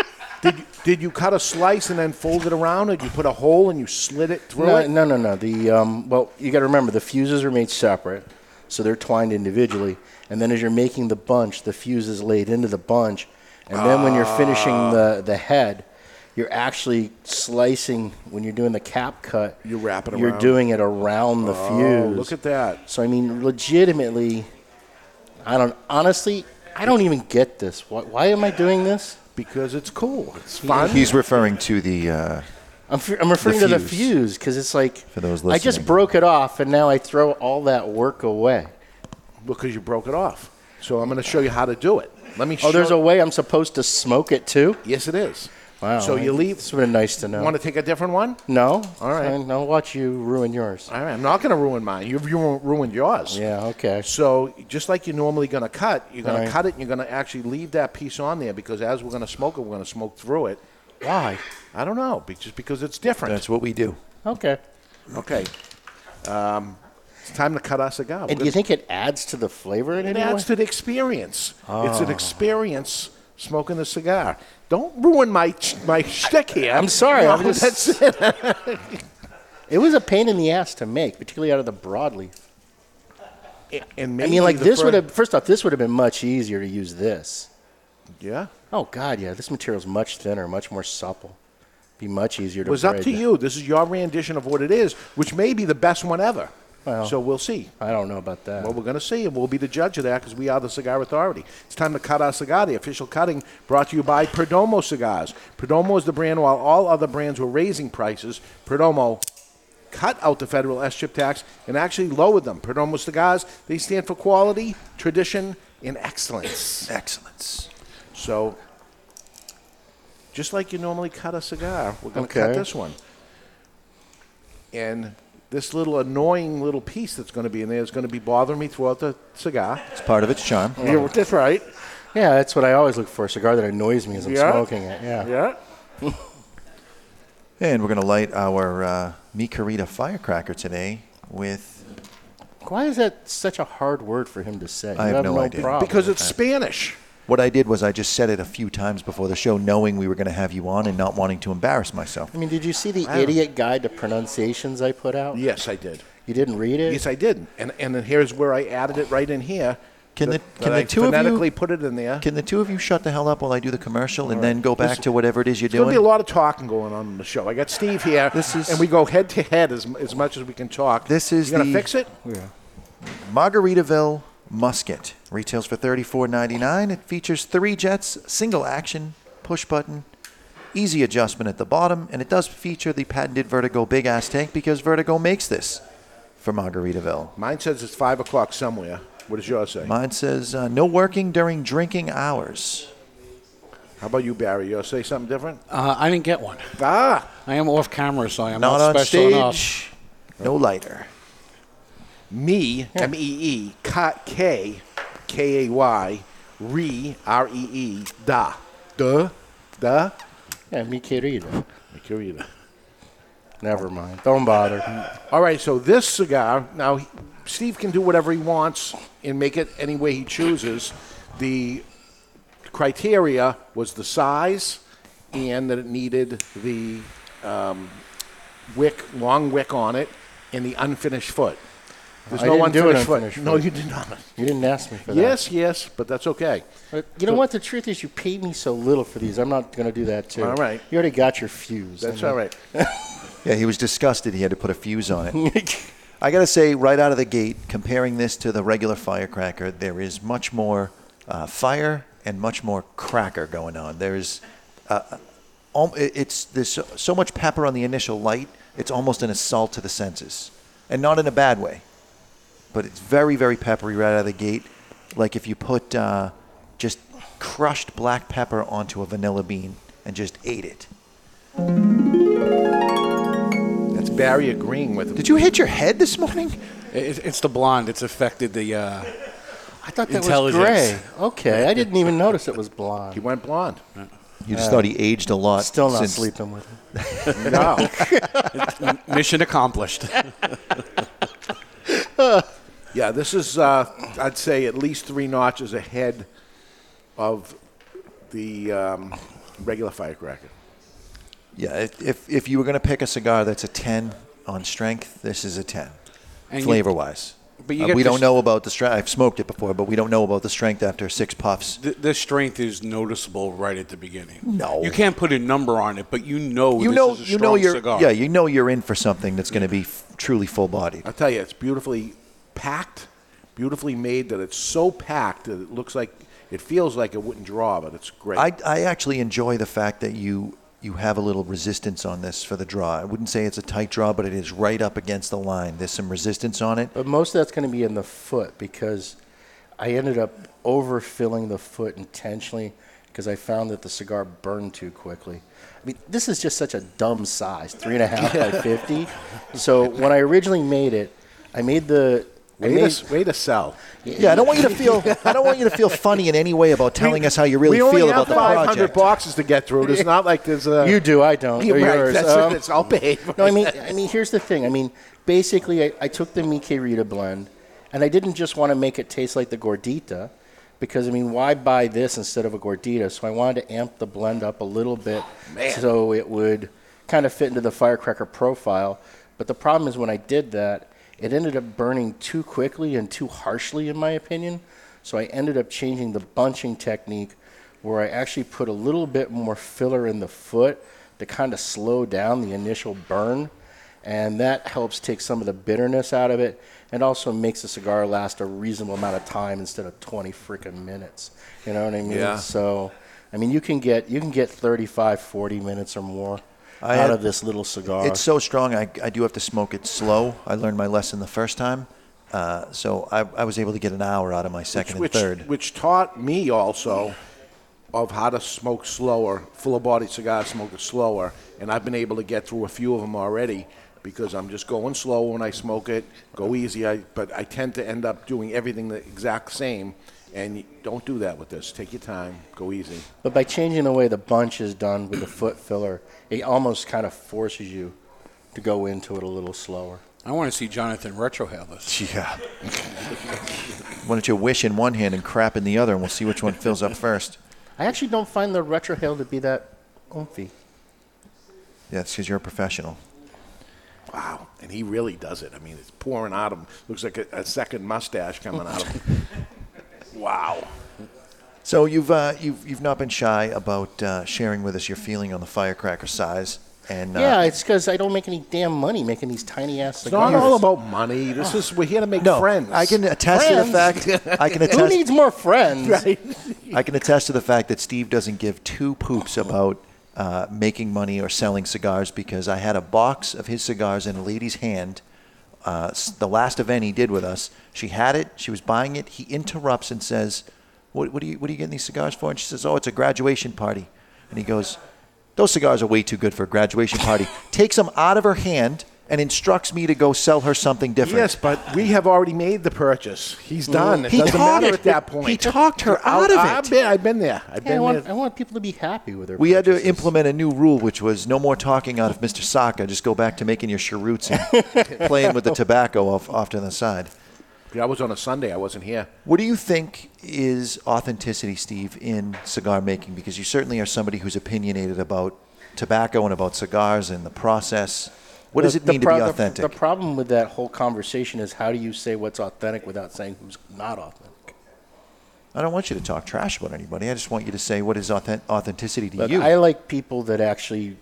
did, you, did you cut a slice and then fold it around, or did you put a hole and you slit it through no, it? no, no, no. The um, well, you got to remember the fuses are made separate, so they're twined individually. And then as you're making the bunch, the fuse is laid into the bunch, and then when you're finishing Ah. the the head, you're actually slicing when you're doing the cap cut. You wrap it around. You're around. doing it around the Oh, fuse. look at that. So I mean, legitimately, I don't honestly, I don't even get this. Why, why am I doing this? Because it's cool. It's fun. He's referring to the. Uh, I'm, f- I'm referring to the fuse. fuse because it's like For those I just listening. broke it off and now I throw all that work away. Because you broke it off. So I'm going to show you how to do it. Let me. Show Oh, there's a way I'm supposed to smoke it too. Yes, it is. Wow. So you leave. It's been nice to know. Want to take a different one? no. All right. Fine. I'll watch you ruin yours. All right. I'm not going to ruin mine. You've you ruined yours. Yeah. Okay. So just like you're normally going to cut, you're going All to cut it and you're going to actually leave that piece on there because as we're going to smoke it, we're going to smoke through it. Why? I don't know. Just because it's different. That's what we do. Okay. Okay. Um, it's time to cut our cigar. We're And do you think it adds to the flavor in it any adds way? to the experience? It's an Oh. experience smoking the cigar. Don't ruin my my shtick here. I'm sorry. No, I'm just- that's it. [laughs] It was a pain in the ass to make, particularly out of the broadleaf. and I mean, like this fir- would have. First off, this would have been much easier to use this. Yeah. Oh God, yeah. This material's much thinner, much more supple. Be much easier to. It to. was up to that. you. This is your rendition of what it is, which may be the best one ever. Well, so we'll see. I don't know about that. Well, we're going to see, and we'll be the judge of that because we are the cigar authority. It's time to cut our cigar. The official cutting brought to you by Perdomo Cigars. Perdomo is the brand while all other brands were raising prices. Perdomo cut out the federal SCHIP tax and actually lowered them. Perdomo Cigars, they stand for quality, tradition, and excellence. Excellence. So, just like you normally cut a cigar, we're going to cut this one. And this little annoying little piece that's going to be in there is going to be bothering me throughout the cigar. It's part of its charm. Yeah, that's right. Yeah, that's what I always look for. A cigar that annoys me as I'm Yeah. smoking it. Yeah. Yeah. [laughs] And we're going to light our uh, Mi Carita firecracker today with. Why is that such a hard word for him to say? I You have no, no idea. problem Because it's. Spanish. What I did was I just said it a few times before the show, knowing we were going to have you on and not wanting to embarrass myself. I mean, did you see the I don't- idiot guide to pronunciations I put out? Yes, I did. You didn't read it? Yes, I did. And and then here's where I added it right in here. Can the that- can that the I two of phonetically you put it in there? Can the two of you shut the hell up while I do the commercial and All then go back This- to whatever it is you're There's going to doing? be a lot of talking going on in the show. I got Steve here, This is- and we go head to head as, as much as we can talk. This is you going the- to fix it? Yeah. Margaritaville Musket retails for $34.99. It features three jets, single action, push button, easy adjustment at the bottom, and it does feature the patented Vertigo big ass tank because Vertigo makes this for Margaritaville. Mine says it's five o'clock somewhere. What does yours say? Mine says uh, no working during drinking hours. How about you, Barry? Yours say something different? Uh, I didn't get one. Ah, I am off camera, so I am Not not, on special enough. stage. No lighter. Me, M E E, K, K A Y, re, R E E, da, duh, da. Yeah, mi querida. Mi querida. Never mind. Don't bother. All right, so this cigar now, Steve can do whatever he wants and make it any way he chooses. The criteria was the size and that it needed the um, wick, long wick on it, and the unfinished foot. There's I no didn't do an unfinished foot. unfinished No, you did not. You didn't ask me for that. Yes, yes, but that's okay. But you know what? The truth is, you paid me so little for these. I'm not going to do that too. All right. You already got your fuse. That's all right. [laughs] Yeah, he was disgusted he had to put a fuse on it. I got to say, right out of the gate, comparing this to the regular firecracker, there is much more uh, fire and much more cracker going on. There's, uh, um, it's there's so, so much pepper on the initial light. It's almost an assault to the senses, and not in a bad way. But it's very, very peppery right out of the gate. Like if you put uh, just crushed black pepper onto a vanilla bean and just ate it. That's Barry agreeing with him. Did you hit your head this morning? It, it's the blonde. It's affected the. Uh, I thought that was gray. Okay, I didn't even notice it was blonde. He went blonde. You just Uh, thought he aged a lot. Still not since- sleeping with him. No. [laughs] Mission accomplished. [laughs] Yeah, this is, uh, I'd say, at least three notches ahead of the um, regular firecracker. Yeah, if, if, if you were going to pick a cigar that's a 10 on strength, this is a 10, And you- flavor wise. but you Uh, get we this- don't know about the strength. I've smoked it before, but we don't know about the strength after six puffs. the, the strength is noticeable right at the beginning. No. you can't put a number on it, but you know you this know, is a you know strong you're cigar. yeah, you know you're in for something that's going to be f- truly full bodied. I'll tell you, it's beautifully packed, beautifully made, that it's so packed that it looks like, it feels like it wouldn't draw, but it's great. I, I actually enjoy the fact that you you have a little resistance on this for the draw. I wouldn't say it's a tight draw, but it is right up against the line. There's some resistance on it. But most of that's going to be in the foot because I ended up overfilling the foot intentionally because I found that the cigar burned too quickly. I mean, this is just such a dumb size, three and a half by [laughs] fifty. So when I originally made it, I made the I way, to, way to sell. Yeah, I don't want you to feel I don't want you to feel funny in any way about telling us how you really feel about the project. we only have about the 500 project. boxes to get through. It's not like there's a. You do, I don't. Or right, yours. that's Um, it. [laughs] It's all paid. for. No, I mean, I mean, here's the thing. I mean, basically, I, I took the Mi Querida blend, and I didn't just want to make it taste like the Gordita, because I mean, why buy this instead of a Gordita? So I wanted to amp the blend up a little bit, Man. so it would kind of fit into the firecracker profile. But the problem is when I did that, it ended up burning too quickly and too harshly, in my opinion. So I ended up changing the bunching technique where I actually put a little bit more filler in the foot to kind of slow down the initial burn. And that helps take some of the bitterness out of it and also makes the cigar last a reasonable amount of time instead of 20 freaking minutes. You know what I mean? Yeah. So, I mean, you can get you can get 35, 40 minutes or more I out had- of this little cigar. It's so strong. I, I do have to smoke it slow. I learned my lesson the first time, uh, so I, I was able to get an hour out of my second which, and third. which taught me also of how to smoke slower, fuller bodied cigars, smoke it slower. And I've been able to get through a few of them already because I'm just going slow when I smoke it, go easy. I, but I tend to end up doing everything the exact same. And you, don't do that with this. Take your time. Go easy. But by changing the way the bunch is done with the foot filler, it almost kind of forces you to go into it a little slower. I want to see Jonathan retrohale this. [laughs] Yeah. Why don't you wish in one hand and crap in the other, and we'll see which one fills up first. I actually don't find the retrohale to be that oomphy. Yeah, it's because you're a professional. Wow. And he really does it. I mean, it's pouring out of him. Looks like a, a second mustache coming out of him. [laughs] wow. So you've uh, you've you've not been shy about uh, sharing with us your feeling on the firecracker size, and uh, yeah, it's because I don't make any damn money making these tiny ass It's cigars. not all about money. This is we're here to make no, friends. I can attest to the fact. I can [laughs] attest. Who needs more friends? Right. I can attest to the fact that Steve doesn't give two poops about uh, making money or selling cigars because I had a box of his cigars in a lady's hand. Uh, the last event he did with us, she had it. She was buying it. He interrupts and says, "What, what are you What are you getting these cigars for?" And she says, "Oh, it's a graduation party." And he goes, "Those cigars are way too good for a graduation party." [laughs] Takes them out of her hand and instructs me to go sell her something different. Yes, but we have already made the purchase. He's mm. done. It He doesn't talked- matter at that point. he talked her out of I've it. been, I've been there. I've Yeah, I been want, there. I want people to be happy with their We had to implement a new rule, which was no more talking out of Mr. Saka. Just go back to making your cheroots and [laughs] playing with the tobacco off, off to the side. Yeah, I was on a Sunday. I wasn't here. What do you think is authenticity, Steve, in cigar making? Because you certainly are somebody who's opinionated about tobacco and about cigars and the process. What does it the mean to be the- authentic? The, problem with that whole conversation is how do you say what's authentic without saying who's not authentic? I don't want you to talk trash about anybody. I just want you to say what is authentic, authenticity to Look, you. I like people that actually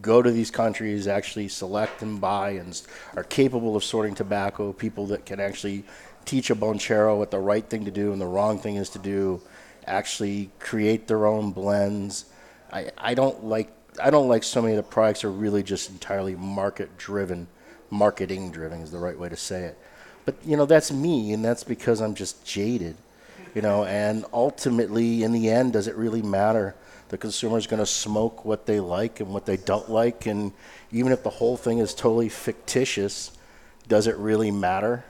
go to these countries, actually select and buy, and s- are capable of sorting tobacco. People that can actually teach a bonchero what the right thing to do and the wrong thing is to do. Actually create their own blends. I, I don't like I don't like so many of the products are really just entirely market driven, marketing driven is the right way to say it. But you know that's me, and that's because I'm just jaded you know and ultimately in the end does it really matter the consumer is going to smoke what they like and what they don't like and even if the whole thing is totally fictitious does it really matter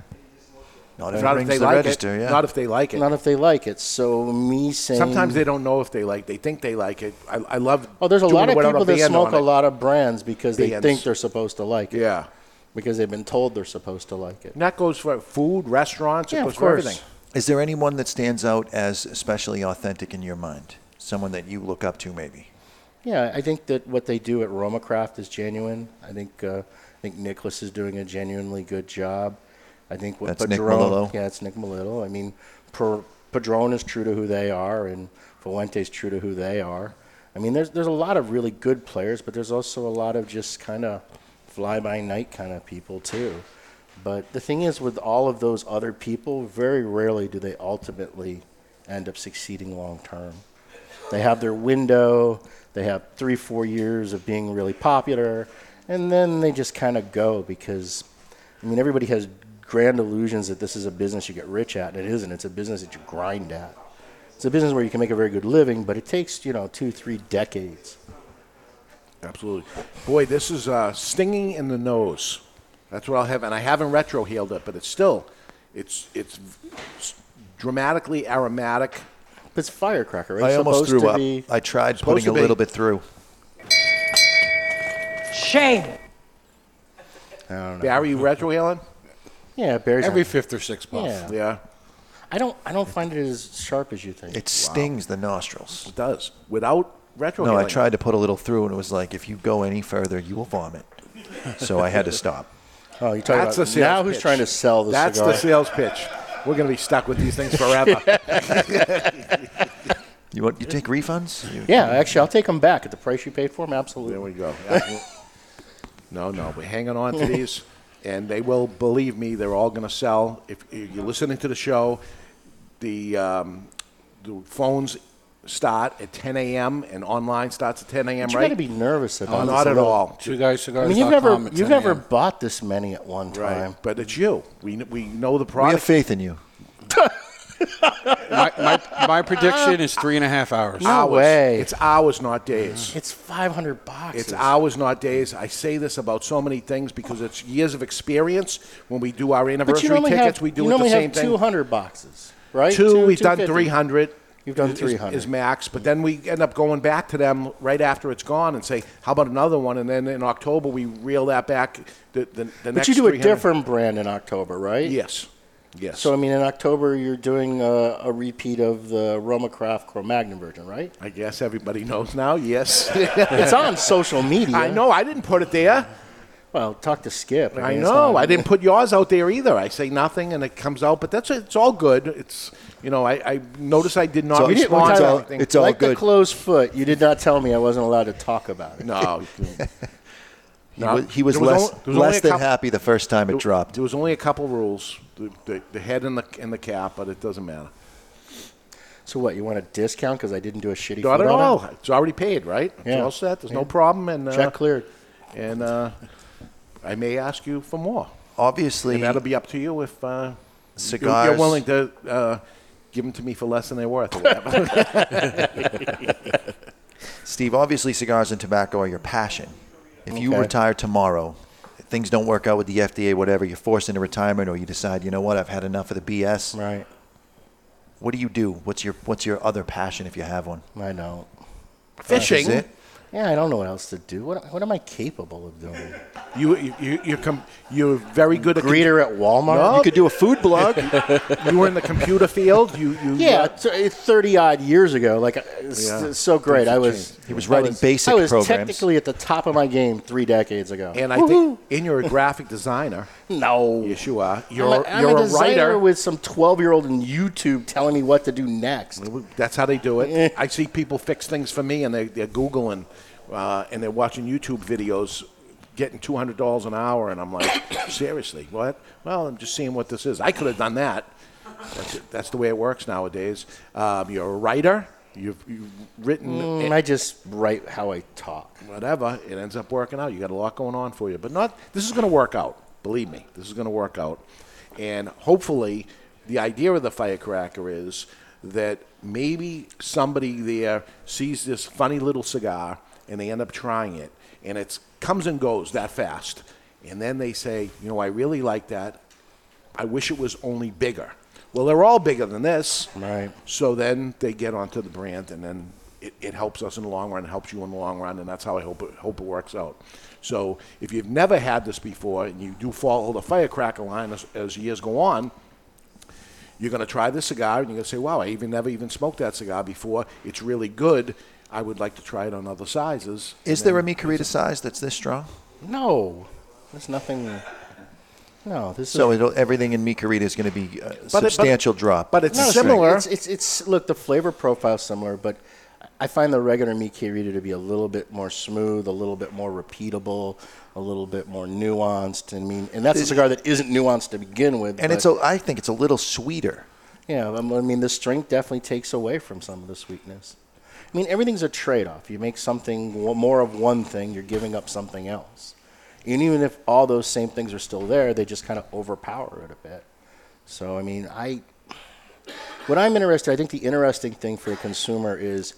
Not Not if they like it. Not if they like it. not if they like it so me saying Sometimes they don't know if they like. They think they like it. I, I love. oh there's a lot of people that smoke a lot of brands because they think they're supposed to like it Yeah. because they've been told they're supposed to like it And that goes for food, restaurants. Yeah, it of goes for course. everything. is there anyone that stands out as especially authentic in your mind? Someone that you look up to, maybe? Yeah, I think that what they do at Romacraft is genuine. I think uh, I think Nicholas is doing a genuinely good job. I think what That's Nick Padron, Melillo. yeah, it's Nick Melillo. I mean, per, Padron is true to who they are, and Fuente's true to who they are. I mean, there's there's a lot of really good players, but there's also a lot of just kind of fly by night kind of people too. But the thing is, with all of those other people, very rarely do they ultimately end up succeeding long term. They have their window, they have three, four years of being really popular, and then they just kind of go because, I mean, everybody has grand illusions that this is a business you get rich at, and it isn't. It's a business that you grind at. It's a business where you can make a very good living, but it takes, you know, two, three decades. Absolutely. Boy, this is uh, stinging in the nose. That's what I'll have, and I haven't retrohaled it, but it's still, it's it's dramatically aromatic. It's firecracker, right? I almost Supposed threw to up. be- I tried putting a little bit through. Shame. I don't know. Barry, you retrohaling? Yeah, Barry's Every on- fifth or sixth puff. Yeah. Yeah, I don't. I don't find it as sharp as you think. It stings the nostrils. it does. Without retro No, I tried to put a little through, and it was like, if you go any further, you will vomit. So I had to stop. Oh, you're talking That's about the sales now? Who's pitch. trying to sell the That's cigar? the sales pitch. We're going to be stuck with these things forever. [laughs] You want you take refunds? You- Yeah, actually, I'll take them back at the price you paid for them. Absolutely. There we go. Yeah. [laughs] no, no, we're hanging on to [laughs] these, and they will. Believe me, they're all going to sell. If you're listening to the show, the um, the phones start at 10 a.m. and online starts at 10 a.m. But you right? got to be nervous about Oh, this not at all. Two guys cigars. I mean, you've never you've never bought this many at one time. Right, but it's you. We we know the product. We have faith in you. [laughs] my, my, my prediction is three and a half hours. No hours. way. It's hours, not days. It's five hundred boxes. It's hours, not days. I say this about so many things because it's years of experience. When we do our anniversary normally tickets, have, we do you it the normally same have thing. two hundred boxes. right? Two, Two- we've done 250. 300. You've done is- 300. is max, but then we end up going back to them right after it's gone and say, "How about another one?" And then in October we reel that back. The, the, the But next you do a 300 different brand in October, right? Yes. Yes. So I mean, in October you're doing a, a repeat of the Roma Craft Cro-Magnon version, right? I guess everybody knows now. Yes. [laughs] it's on social media. I know. I didn't put it there. Well, talk to Skip. I mean, it's know. not- I didn't put yours out there either. I say nothing and it comes out, but that's it's all good. It's you know I, I notice I did not You didn't- respond to Tyler, anything. like the closed foot. You did not tell me I wasn't allowed to talk about it. No. [laughs] He No, was, he was was less, only- was less than couple- happy the first time it dropped. There was only a couple rules: the, the, the head and the and the cap, but it doesn't matter. So what? You want a discount because I didn't do a shitty Not foot at on all. It's already paid, right? It's Yeah. all set. There's Yeah. no problem, and uh, Check cleared. And uh, I may ask you for more. Obviously, and that'll be up to you if uh, you're- Cigars- you're willing to uh, give them to me for less than they're worth. [laughs] Steve, obviously, cigars and tobacco are your passion. If you Okay. retire tomorrow, things don't work out with the FDA, whatever, you're forced into retirement, or you decide, you know what, I've had enough of the BS. Right. What do you do? What's your What's your other passion if you have one? I know. Fishing. Is it? Yeah, I don't know what else to do. What, what am I capable of doing? [laughs] You you you you're, com- you're very good at Greeter at Walmart. No. You could do a food blog. [laughs] you were in the computer field. You you Yeah, t- thirty odd years ago. Like uh, it's, Yeah. it's so great. I was changed. He was I writing basic I was programs. technically at the top of my game three decades ago. And I think, and you're a graphic designer. No. Yes, you are. You're, I'm a, I'm you're a a, writer. with some twelve-year-old in YouTube telling me what to do next. That's how they do it. [laughs] I see people fix things for me, and they, they're Googling uh, and they're watching YouTube videos getting $200 an hour, and I'm like, [coughs] seriously, what? Well, I'm just seeing what this is. I could have done that. That's, that's the way it works nowadays. Um, you're a writer. You've, you've written. Mm, I just write how I talk. Whatever. It ends up working out. You got a lot going on for you. But not. this is going to work out. Believe me. This is going to work out. And hopefully, the idea of the firecracker is that maybe somebody there sees this funny little cigar and they end up trying it. And it comes and goes that fast. And then they say, you know, I really like that. I wish it was only bigger. Well, they're all bigger than this. Right. So then they get onto the brand, and then it, it helps us in the long run, helps you in the long run, and that's how I hope it, hope it works out. So if you've never had this before and you do follow the firecracker line as, as years go on, you're going to try this cigar and you're going to say, wow, I even never even smoked that cigar before. It's really good. I would like to try it on other sizes. Is there a then- size that's this strong? No, there's nothing. No, this So is. it'll, everything in Mi Querida is going to be a but- substantial drop. But it's Not similar. It's, it's it's look the flavor profile similar, but I find the regular Mickey to be a little bit more smooth, a little bit more repeatable, a little bit more nuanced. I mean, and that's a cigar that isn't nuanced to begin with. and but- it's a, I think it's a little sweeter. Yeah, I mean, the strength definitely takes away from some of the sweetness. I mean, everything's a trade off. You make something more of one thing, you're giving up something else. And even if all those same things are still there, they just kind of overpower it a bit. So, I mean, I. What I'm interested, I think the interesting thing for a consumer is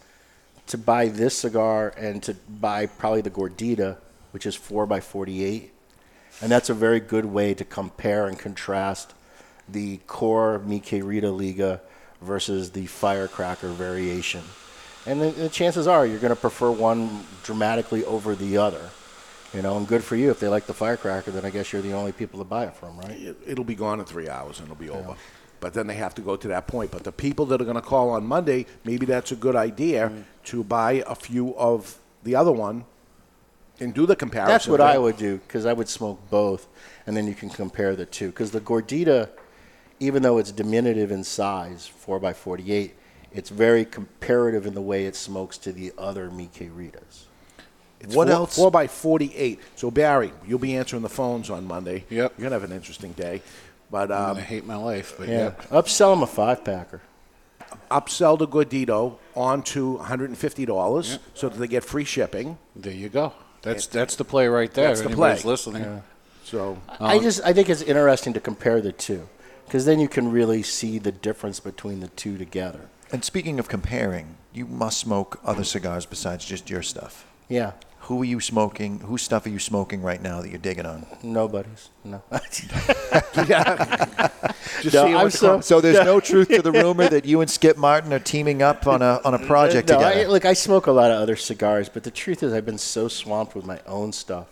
to buy this cigar and to buy probably the Gordita, which is 4 by 48 And that's a very good way to compare and contrast the core Mi Querida Liga versus the firecracker variation. And the, the chances are you're going to prefer one dramatically over the other. You know, and good for you. If they like the firecracker, then I guess you're the only people to buy it from, right? It, it'll be gone in three hours and it'll be over. But then they have to go to that point. But the people that are going to call on Monday, maybe that's a good idea Mm. to buy a few of the other one and do the comparison. That's what. I would do because I would smoke both, and then you can compare the two. Because the Gordita, even though it's diminutive in size, four x forty-eight, it's very comparative in the way it smokes to the other Mi Queridas. It's What four, else? Four by forty-eight. So Barry, you'll be answering the phones on Monday. Yep. You're gonna have an interesting day. But I'm um, gonna hate my life, but Yeah, yeah. upsell them a five-packer. upsell the Gordito onto $150 so that they get free shipping. There you go. That's that's the play right there. That's the Anybody's play. listening. So I just I think it's interesting to compare the two because then you can really see the difference between the two together. And speaking of comparing, you must smoke other cigars besides just your stuff. Yeah. Who are you smoking? Whose stuff are you smoking right now that you're digging on? Nobody's. No. [laughs] Just No, seeing I'm what the so- com- So there's [laughs] no truth to the rumor that you and Skip Martin are teaming up on a on a uh, project no, together. I, look, I smoke a lot of other cigars, but the truth is, I've been so swamped with my own stuff,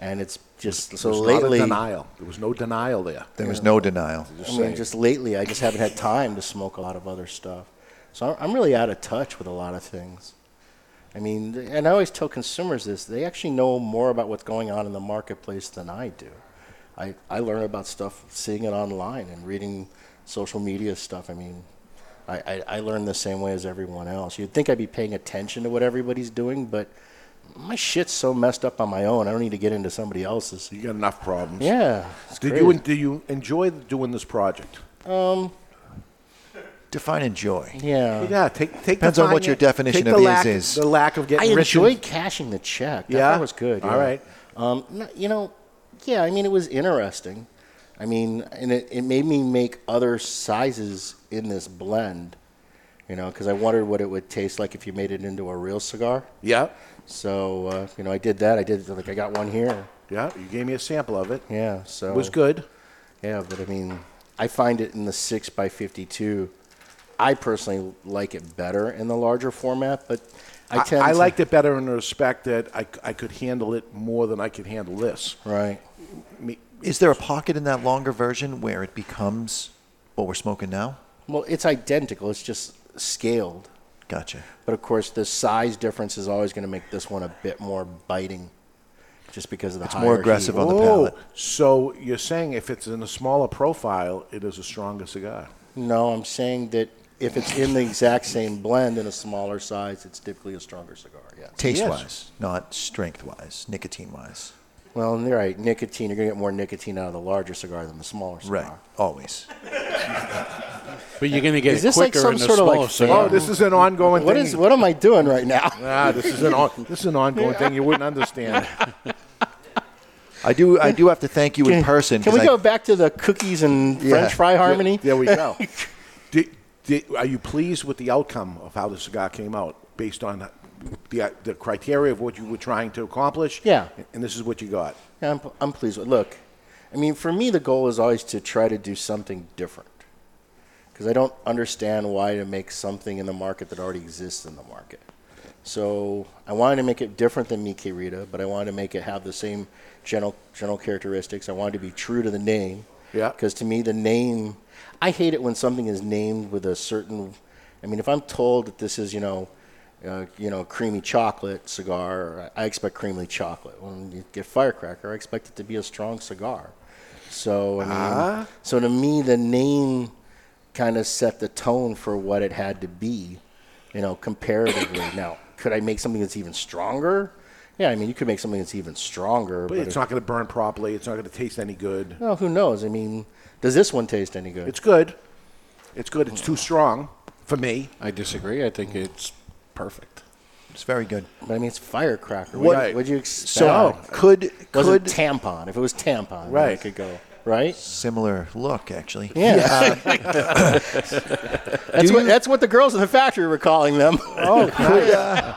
and it's just so There's lately. not a denial. There was no denial there. there was no denial. Just I mean, just lately, I just haven't had time to smoke a lot of other stuff. So I'm- really out of touch with a lot of things. I mean, and I always tell consumers this: they actually know more about what's going on in the marketplace than I do. I, I learn about stuff seeing it online and reading social media stuff. I mean, I, I, I learn the same way as everyone else. You'd think I'd be paying attention to what everybody's doing, but my shit's so messed up on my own. I don't need to get into somebody else's. You got enough problems. Yeah. Did crazy. you do you enjoy doing this project? Um, Define enjoy. yeah. Yeah, take take. Depends on what your definition of the is lack, is. The lack of I getting rich. and- enjoyed cashing the check. That Yeah? part was good. All yeah. right. Um, you know, yeah. I mean, it was interesting. I mean, and it, it made me make other sizes in this blend. You know, because I wondered what it would taste like if you made it into a real cigar. Yeah, So uh, you know, I did that. I did like I got one here. yeah. You gave me a sample of it. Yeah. So It was good. Yeah, but I mean, I find it in the six by fifty-two. I personally like it better in the larger format, but I I, tend I to, liked it better in the respect that I, I could handle it more than I could handle this. right. Me, Is there a pocket in that longer version where it becomes what we're smoking now? Well, it's identical. It's just scaled. Gotcha. But of course, the size difference is always going to make this one a bit more biting, just because of the It's higher more aggressive heat. on the palate. so you're saying if it's in a smaller profile, it is a stronger cigar? No, I'm saying that if it's in the exact same blend in a smaller size, it's typically a stronger cigar. Yeah. Taste Yes. wise, not strength wise, nicotine wise. Well, and you're right. Nicotine. You're going to get more nicotine out of the larger cigar than the smaller cigar. Right. Always. [laughs] But you're going to get Is it this like quicker some in the sort of smaller like cigar. Oh, this is an ongoing What thing. is? What am I doing right now? [laughs] Ah, this is an on, this is an ongoing thing you wouldn't understand. I do. I do have to thank you in person. Can 'cause we I- go back to the cookies and Yeah. French fry harmony? There we go. [laughs] did, are you pleased with the outcome of how the cigar came out, based on the the criteria of what you were trying to accomplish? Yeah. And this is what you got. Yeah, I'm, I'm pleased with. Look, I mean, for me, the goal is always to try to do something different, because I don't understand why to make something in the market that already exists in the market. So I wanted to make it different than Mi Querida, but I wanted to make it have the same general general characteristics. I wanted to be true to the name. Yeah. Because to me, the name, I hate it when something is named with a certain. I mean, if I'm told that this is, you know, uh, you know, creamy chocolate cigar, I expect creamy chocolate. When you get firecracker, I expect it to be a strong cigar. So I mean, Ah. so to me, the name kind of set the tone for what it had to be, you know, comparatively. [coughs] now, could I make something that's even stronger? Yeah, I mean, you could make something that's even stronger, But but, it's not going to burn properly. It's not going to taste any good. well, who knows? I mean, does this one taste any good? It's good. It's good. It's too strong for me. I disagree. I think it's perfect. It's very good. But I mean, it's firecracker. What- What would you expect? So could was could it tampon? If it was tampon, then Right. it could go right. similar look actually. Yeah, [laughs] [laughs] that's what that's what the girls in the factory were calling them. Oh, [laughs] could, uh,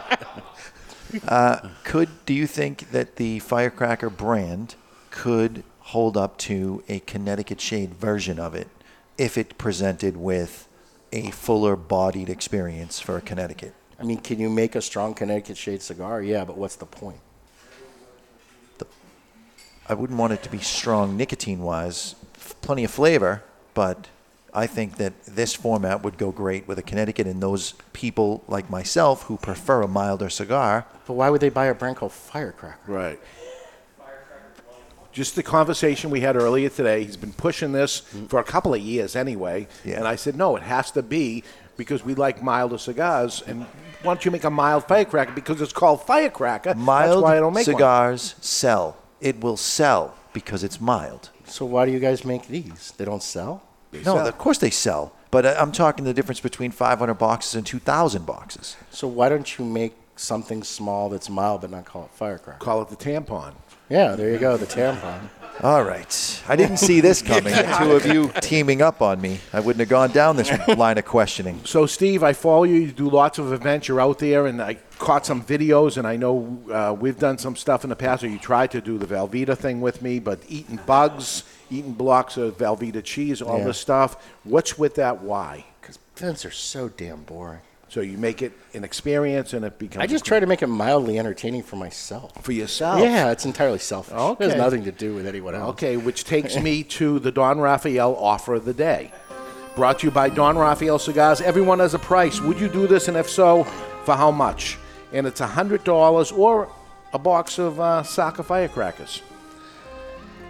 uh, could do you think that the Firecracker brand could hold up to a Connecticut shade version of it if it presented with a fuller bodied experience for a Connecticut? I mean, can you make a strong Connecticut shade cigar? Yeah, but what's the point? I wouldn't want it to be strong nicotine wise, f- plenty of flavor, but I think that this format would go great with a Connecticut and those people like myself who prefer a milder cigar. But why would they buy a brand called Firecracker? Right. Just the conversation we had earlier today. He's been pushing this for a couple of years anyway. Yeah. And I said, no, it has to be because we like milder cigars. And why don't you make a mild firecracker? Because it's called firecracker. Mild That's why I don't make one. cigars sell. It will sell because it's mild. So why do you guys make these? They don't sell. no, sell. of course they sell. But I- I'm talking the difference between 500 boxes and 2,000 boxes. So why don't you make something small that's mild but not call it Firecracker? Call it the tampon. Yeah, there you go, the tampon. All right. I didn't see this [laughs] coming. The two of you teaming up on me. I wouldn't have gone down this [laughs] line of questioning. So, Steve, I follow you. You do lots of events. You're out there, and I caught some videos, and I know uh, we've done some stuff in the past. Or you tried to do the Velveeta thing with me, but eating bugs, eating blocks of Velveeta cheese, all Yeah. this stuff. What's with that? Why? Because events are so damn boring. So you make it an experience, and it becomes. I just try to make it mildly entertaining for myself. For yourself? Yeah, it's entirely selfish. Okay. It has nothing to do with anyone else. Okay, which takes me to the Don Raphael offer of the day. Brought to you by Don Raphael Cigars. Everyone has a price. Would you do this? And if so, for how much? And it's $100 or a box of uh, Saka firecrackers.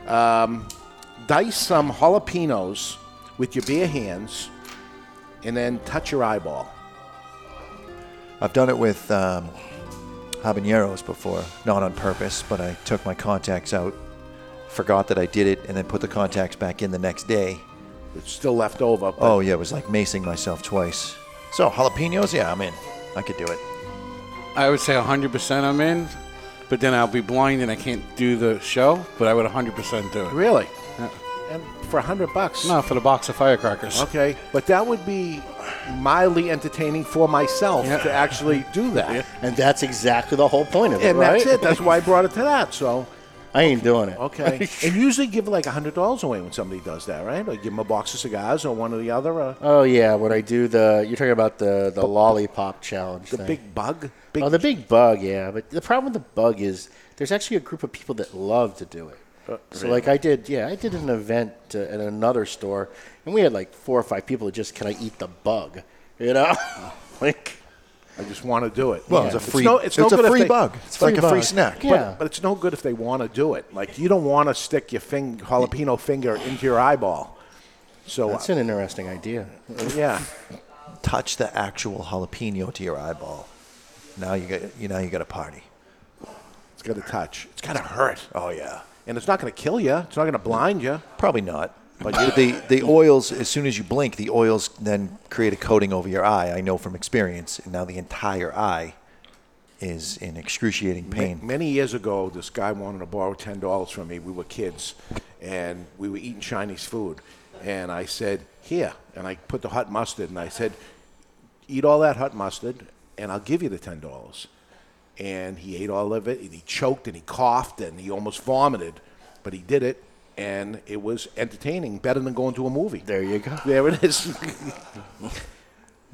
Um, dice some jalapenos with your bare hands and then touch your eyeball. I've done it with um, habaneros before, not on purpose, but I took my contacts out, forgot that I did it, and then put the contacts back in the next day. It's still left over. but- Oh, yeah, it was like macing myself twice. So, jalapenos, yeah, I'm in. I could do it. I would say 100% I'm in, but then I'll be blind and I can't do the show, but I would 100% do it. Really? Yeah. And for a hundred bucks? No, for the box of firecrackers. Okay, but that would be mildly entertaining for myself to actually do that. And that's exactly the whole point of it, And right? that's it. That's why I brought it to that. So I ain't doing it. okay, [laughs] and usually give like a hundred dollars away when somebody does that, right? Or give them a box of cigars or one or the other. Or Oh yeah, when I do the you're talking about the the lollipop challenge. the thing. big bug. Big oh, the big bug, yeah. But the problem with the bug is there's actually a group of people that love to do it. Uh, so like I did, yeah, I did an event uh, at another store, and we had like four or five people that just can I eat the bug, you know, [laughs] like. I just want to do it. Well, it's a It's free- no- it's no it's a good if free they- bug. It's like a free snack. Yeah. but it's no good if they want to do it. Like you don't want to stick your fing- jalapeno finger into your eyeball. So That's an interesting idea. yeah, [laughs] Touch the actual jalapeno to your eyeball. Now you got, you now you got a party. it's got to touch. It's got to hurt, Oh yeah. And it's not going to kill you. It's not going to blind you. Probably not. But the the oils, as soon as you blink, the oils then create a coating over your eye. I know from experience. And now the entire eye is in excruciating pain. Many years ago, this guy wanted to borrow ten dollars from me. We were kids, and we were eating Chinese food. And I said, "Here," and I put the hot mustard, and I said, "Eat all that hot mustard, and I'll give you the ten dollars." And he ate all of it, and he choked, and he coughed, and he almost vomited, but he did it, and it was entertaining, better than going to a movie. There you go. There it is.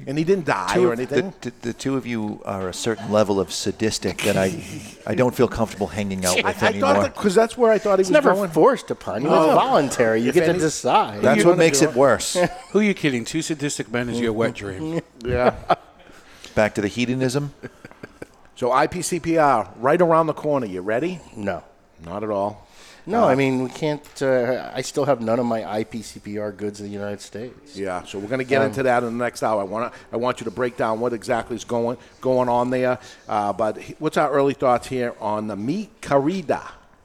and he didn't die Two or anything. The, the, the two of you are a certain level of sadistic that I I don't feel comfortable hanging out with I, I anymore. thought because that's where I thought he It's was never going. forced upon you. No. It's oh. voluntary. You If get to decide. That's what makes it worse. [laughs] Who are you kidding? Two sadistic men is your wet dream. [laughs] Yeah. Back to the hedonism. [laughs] So IPCPR, right around the corner. You ready? No. Not at all. No, I mean we can't. Uh, I still have none of my IPCPR goods in the United States. Yeah. So we're going to get Um, into that in the next hour. I want to. I want you to break down what exactly is going going on there. Uh, but what's our early thoughts here on the Mi Querida?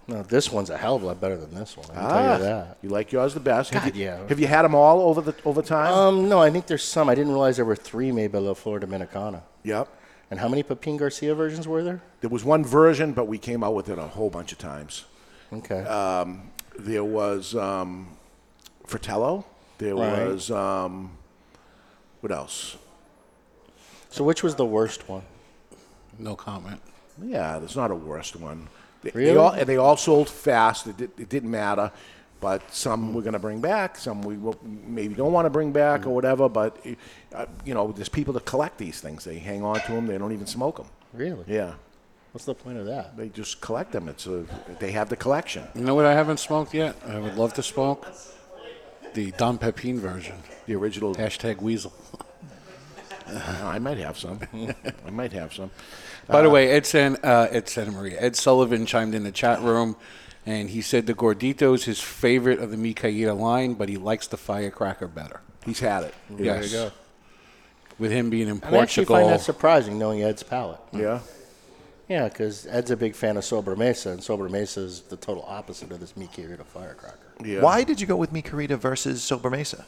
No, this one's a hell of a lot better than this one. I can Ah, tell you that. You like yours the best? have God, you, yeah. Have you had them all over the over time? Um, no, I think there's some. I didn't realize there were three made by La Flor Dominicana. yep. And how many Pepin Garcia versions were there? There was one version, but we came out with it a whole bunch of times. Okay. Um, there was um, Fratello. There Right. was um, what else? so which was the worst one? No comment. Yeah, there's not a worst one. They, they Really? all, and they all sold fast. It, did, it didn't matter. But some we're going to bring back. Some we will, maybe don't want to bring back or whatever. But uh, you know, there's people that collect these things. They hang on to them. They don't even smoke them. Really? Yeah, What's the point of that? they just collect them. It's a, they have the collection. You know what I haven't smoked yet? I would love to smoke the Don Pepin version. The original. Hashtag Weasel. [laughs] I might have some. I might have some. By the Uh, way, Ed San, uh, Ed Santa Maria, Ed Sullivan chimed in the chat room, and he said the Gordito is his favorite of the Mi Querida line, but he likes the Firecracker better. he's had it. There yes. you go. With him being in Portugal. I actually Portugal, find that surprising, knowing Ed's palate. Yeah. Yeah, because Ed's a big fan of Sobremesa, and Sobremesa is the total opposite of this Mi Querida firecracker. Yeah. Why did you go with Mi Carita versus Sobremesa?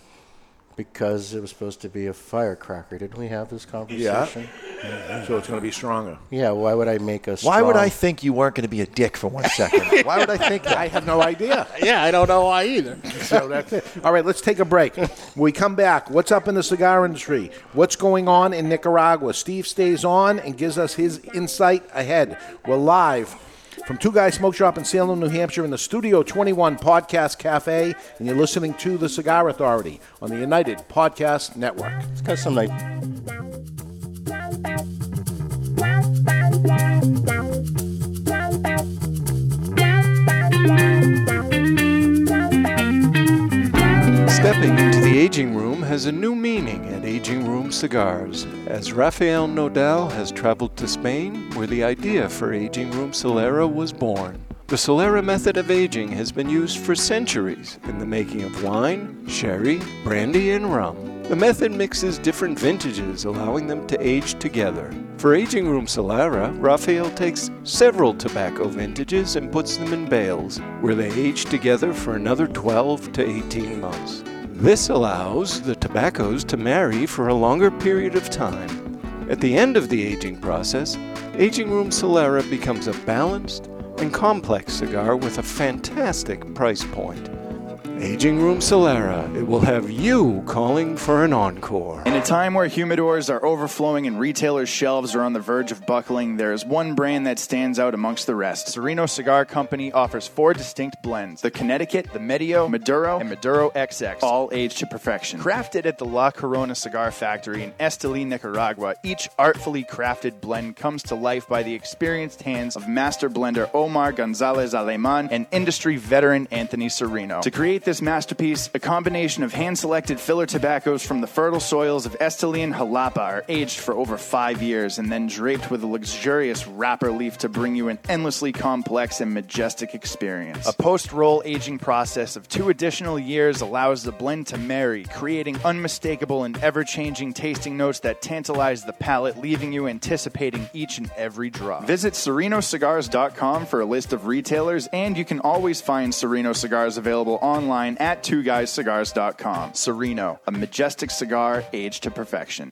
Because it was supposed to be a firecracker. Didn't we have this conversation? Yeah. So it's going to be stronger. Yeah, why would I make a Why would I think you weren't going to be a dick for one second? [laughs] Why would I think that? I have no idea. [laughs] Yeah, I don't know why either. [laughs] so that's it. All right, let's take a break. When we come back, what's up in the cigar industry? What's going on in Nicaragua? Steve stays on and gives us his insight ahead. We're live from Two Guys Smoke Shop in Salem, New Hampshire, in the Studio 21 Podcast Cafe, and you're listening to The Cigar Authority on the United Podcast Network. It's got some nice. Stepping into the aging room has a new meaning at Aging Room Cigars, as Rafael Nodal has traveled to Spain, where the idea for Aging Room Solera was born. The Solera method of aging has been used for centuries in the making of wine, sherry, brandy, and rum. The method mixes different vintages, allowing them to age together. For Aging Room Solera, Rafael takes several tobacco vintages and puts them in bales, where they age together for another 12 to 18 months. This allows the tobaccos to marry for a longer period of time. At the end of the aging process, Aging Room Solera becomes a balanced and complex cigar with a fantastic price point. Aging Room Solera, it will have you calling for an encore. In a time where humidors are overflowing and retailers' shelves are on the verge of buckling, there is one brand that stands out amongst the rest. Sereno Cigar Company offers four distinct blends the Connecticut, the Medio, Maduro, and Maduro XX, all aged to perfection. Crafted at the La Corona Cigar Factory in Esteli, Nicaragua, each artfully crafted blend comes to life by the experienced hands of master blender Omar Gonzalez Aleman and industry veteran Anthony Sereno. To create this masterpiece, a combination of hand selected filler tobaccos from the fertile soils of Esteli and Jalapa are aged for over five years and then draped with a luxurious wrapper leaf to bring you an endlessly complex and majestic experience. A post roll aging process of two additional years allows the blend to marry, creating unmistakable and ever changing tasting notes that tantalize the palate, leaving you anticipating each and every drop. Visit SerenoCigars.com for a list of retailers, and you can always find Sereno cigars available online at twoguyscigars.com. Sereno, a majestic cigar aged to perfection.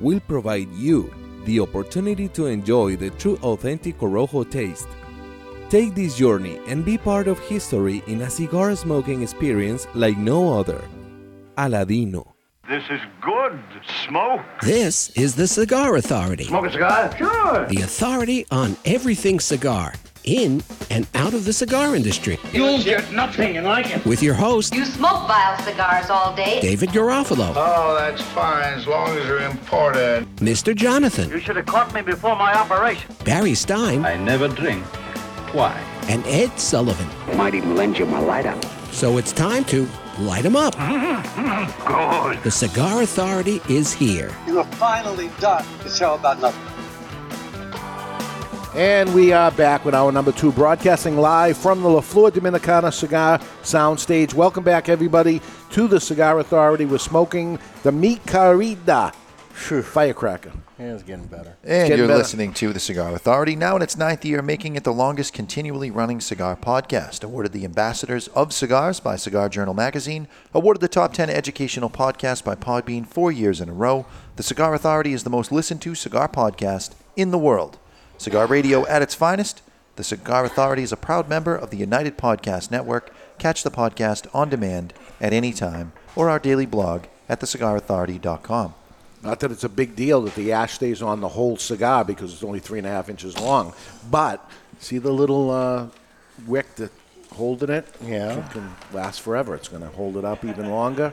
will provide you the opportunity to enjoy the true authentic Corojo taste. Take this journey and be part of history in a cigar smoking experience like no other. Aladino. This is good. Smoke. This is the Cigar Authority, Smoke a cigar? Sure. the authority on everything cigar, in and out of the cigar industry. You'll get nothing like it. With your host, You smoke vile cigars all day. David Garofalo, Oh, that's fine as long as they're imported. Mr. Jonathan, You should have caught me before my operation. Barry Stein, I never drink. Why? and Ed Sullivan. Might even lend you my lighter. So it's time to light 'em up. [laughs] Good. The Cigar Authority is here. You are finally done the show about nothing. And we are back with our number two, broadcasting live from the La Flor Dominicana Cigar Soundstage. Welcome back, everybody, to the Cigar Authority. We're smoking the Mi Querida firecracker. Yeah, it's getting better. And getting you're better. listening to The Cigar Authority, now in its ninth year, making it the longest continually running cigar podcast. Awarded the Ambassadors of Cigars by Cigar Journal Magazine. Awarded the Top 10 Educational Podcast by Podbean four years in a row. The Cigar Authority is the most listened to cigar podcast in the world. Cigar radio at its finest. The Cigar Authority is a proud member of the United Podcast Network. Catch the podcast on demand at any time or our daily blog at thecigarauthority.com. Not that it's a big deal that the ash stays on the whole cigar because it's only three and a half inches long. But see the little uh, wick that holding it? Yeah. It can last forever. It's going to hold it up even longer.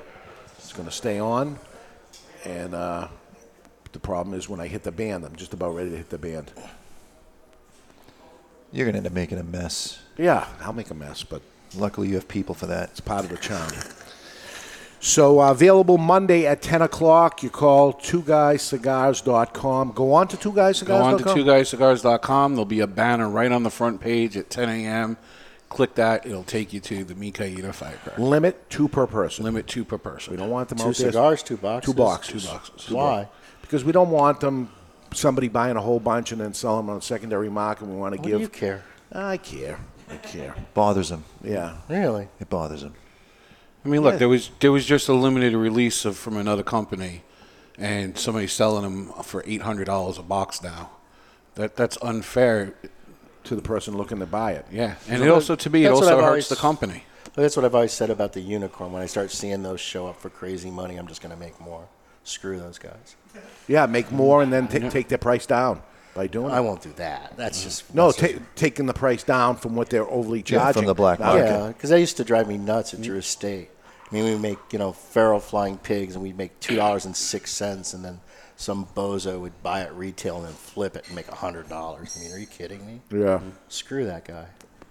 It's going to stay on. And uh, the problem is when I hit the band, I'm just about ready to hit the band. You're going to end up making a mess. Yeah, I'll make a mess, but Luckily, you have people for that. it's part of the charm. So uh, available Monday at 10 o'clock. You call two twoguyscigars.com. Go on to twoguyscigars.com. Go on to twoguyscigars.com. There'll be a banner right on the front page at 10 a.m. Click that. It'll take you to the Mi Querida Firecracker. Limit two per person. Limit two per person. We don't want them Two out there. cigars, two boxes. Two boxes. Two boxes. Why? Because we don't want them somebody buying a whole bunch and then selling them on the secondary market. We want to Why do give. you care? I care. I care. Bothers them. Yeah. Really? It bothers them. I mean, look, Yeah. there was there was just a limited release of from another company, and somebody's selling them for eight hundred dollars a box now. That that's unfair to the person looking to buy it. Yeah, and it also to me it That's what also I've hurts always- the company. That's what I've always said about the unicorn. When I start seeing those show up for crazy money, I'm just going to make more. Screw those guys. Yeah, make more and then ta- take their price down by doing it. I won't do that. That's just mm-hmm. No, that's ta- taking the price down from what they're overly Yeah, charging. from the black Now, Yeah, because that used to drive me nuts at mm-hmm. Drew Estate. I mean, we make you know feral flying pigs, and we'd make two dollars and six cents, and then some bozo would buy it retail and then flip it and make a hundred dollars. I mean, are you kidding me? Yeah. Screw that guy.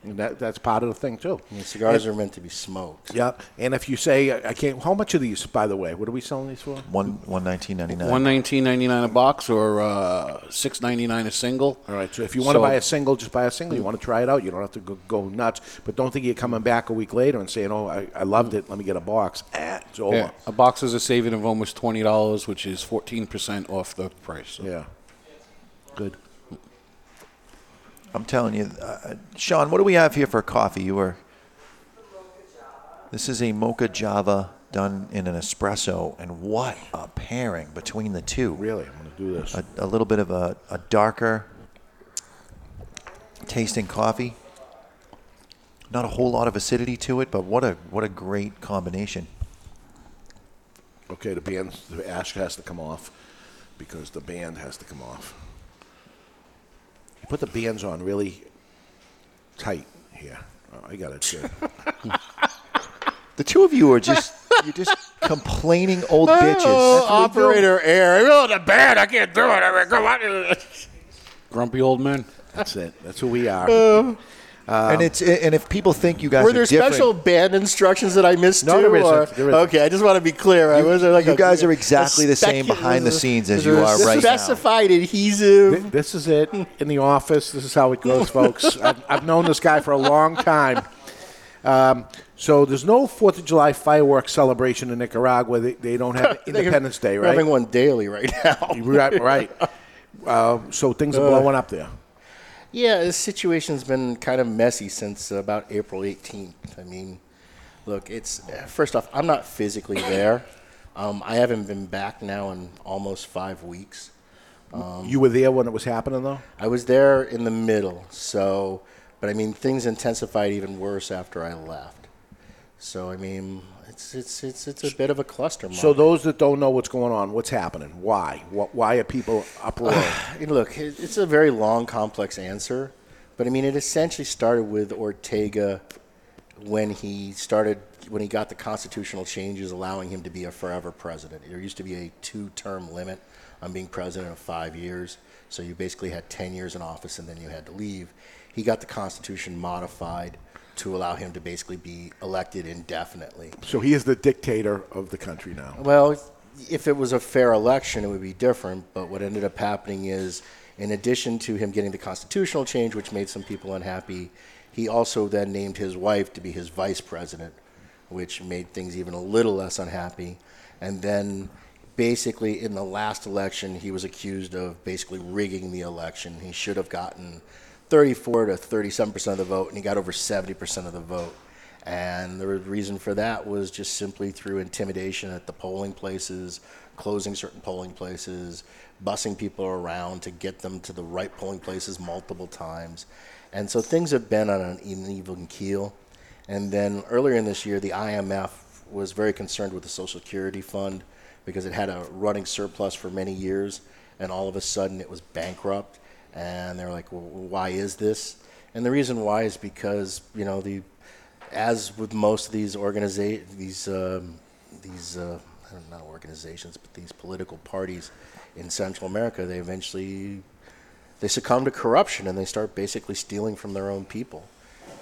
And that, that's part of the thing too. I mean, cigars And- are meant to be smoked. Yep. And if you say I can't, how much are these? By the way, what are we selling these for? One one nineteen ninety nine. One nineteen ninety nine a box or uh, six ninety nine a single. All right. So if you want to buy a single, just buy a single. You want to try it out, you don't have to go, go nuts. But don't think you're coming back a week later and saying, "Oh, I, I loved it. Let me get a box." Ah, it's over. Yeah, a box is a saving of almost twenty dollars, which is fourteen percent off the price. Yeah. Good. I'm telling you, uh, Sean. What do we have here for coffee? You were. This is a mocha java done in an espresso, and what a pairing between the two. Really, I'm going to do this. A, a little bit of a, a darker tasting coffee. Not a whole lot of acidity to it, but what a what a great combination. Okay, the band, the ash has to come off because the band has to come off. You put the bands on really tight here. Oh, I got it. Good. [laughs] The two of you are just you're just complaining old bitches. Oh, That's what we do. operator air. Oh, the band. I can't do it. I mean, come on. Grumpy old men. That's it. That's who we are. Uh, and it's and if people think you guys Were are there different, special band instructions that I missed No, too? there isn't. or- There isn't. Okay, I just want to be clear. I You- was like you a- guys are exactly the same behind the scenes as you are a right now. Specified adhesive. This is it in the office. This is how it goes, folks. [laughs] I've, I've known this guy for a long time. Um, so there's no Fourth of July fireworks celebration in Nicaragua. They, they don't have [laughs] Independence Day, We're right? having one daily right now. right, right. [laughs] Uh, so things are Uh, blowing up there. Yeah, this situation's been kind of messy since about April 18th. I mean, look, it's first off, I'm not physically there. Um, I haven't been back now in almost five weeks. Um, you were there when it was happening, though. I was there in the middle, so, but I mean, things intensified even worse after I left. So I mean, it's it's it's it's a bit of a cluster. So those that don't know what's going on, what's happening? Why? What, why are people [sighs] uproar? Look, it's a very long, complex answer, but I mean, it essentially started with Ortega when he started when he got the constitutional changes allowing him to be a forever president. There used to be a two-term limit on being president of five years, so you basically had ten years in office and then you had to leave. He got the Constitution modified to allow him to basically be elected indefinitely. so he is the dictator of the country now. Well, if it was a fair election, it would be different. But what ended up happening is, in addition to him getting the constitutional change, which made some people unhappy, he also then named his wife to be his vice president, which made things even a little less unhappy. And then, basically, in the last election, he was accused of basically rigging the election. He should have gotten 34 to 37 percent of the vote, and he got over 70 percent of the vote. And the reason for that was just simply through intimidation at the polling places, closing certain polling places, bussing people around to get them to the right polling places multiple times. And so things have been on an uneven keel. And then earlier in this year, the IMF was very concerned with the Social Security Fund because it had a running surplus for many years, and all of a sudden it was bankrupt. And they're like, well, why is this? And the reason why is because, you know, the as with most of these organiza- these um, these uh, I don't know organizations, but these political parties in Central America, they eventually they succumb to corruption and they start basically stealing from their own people.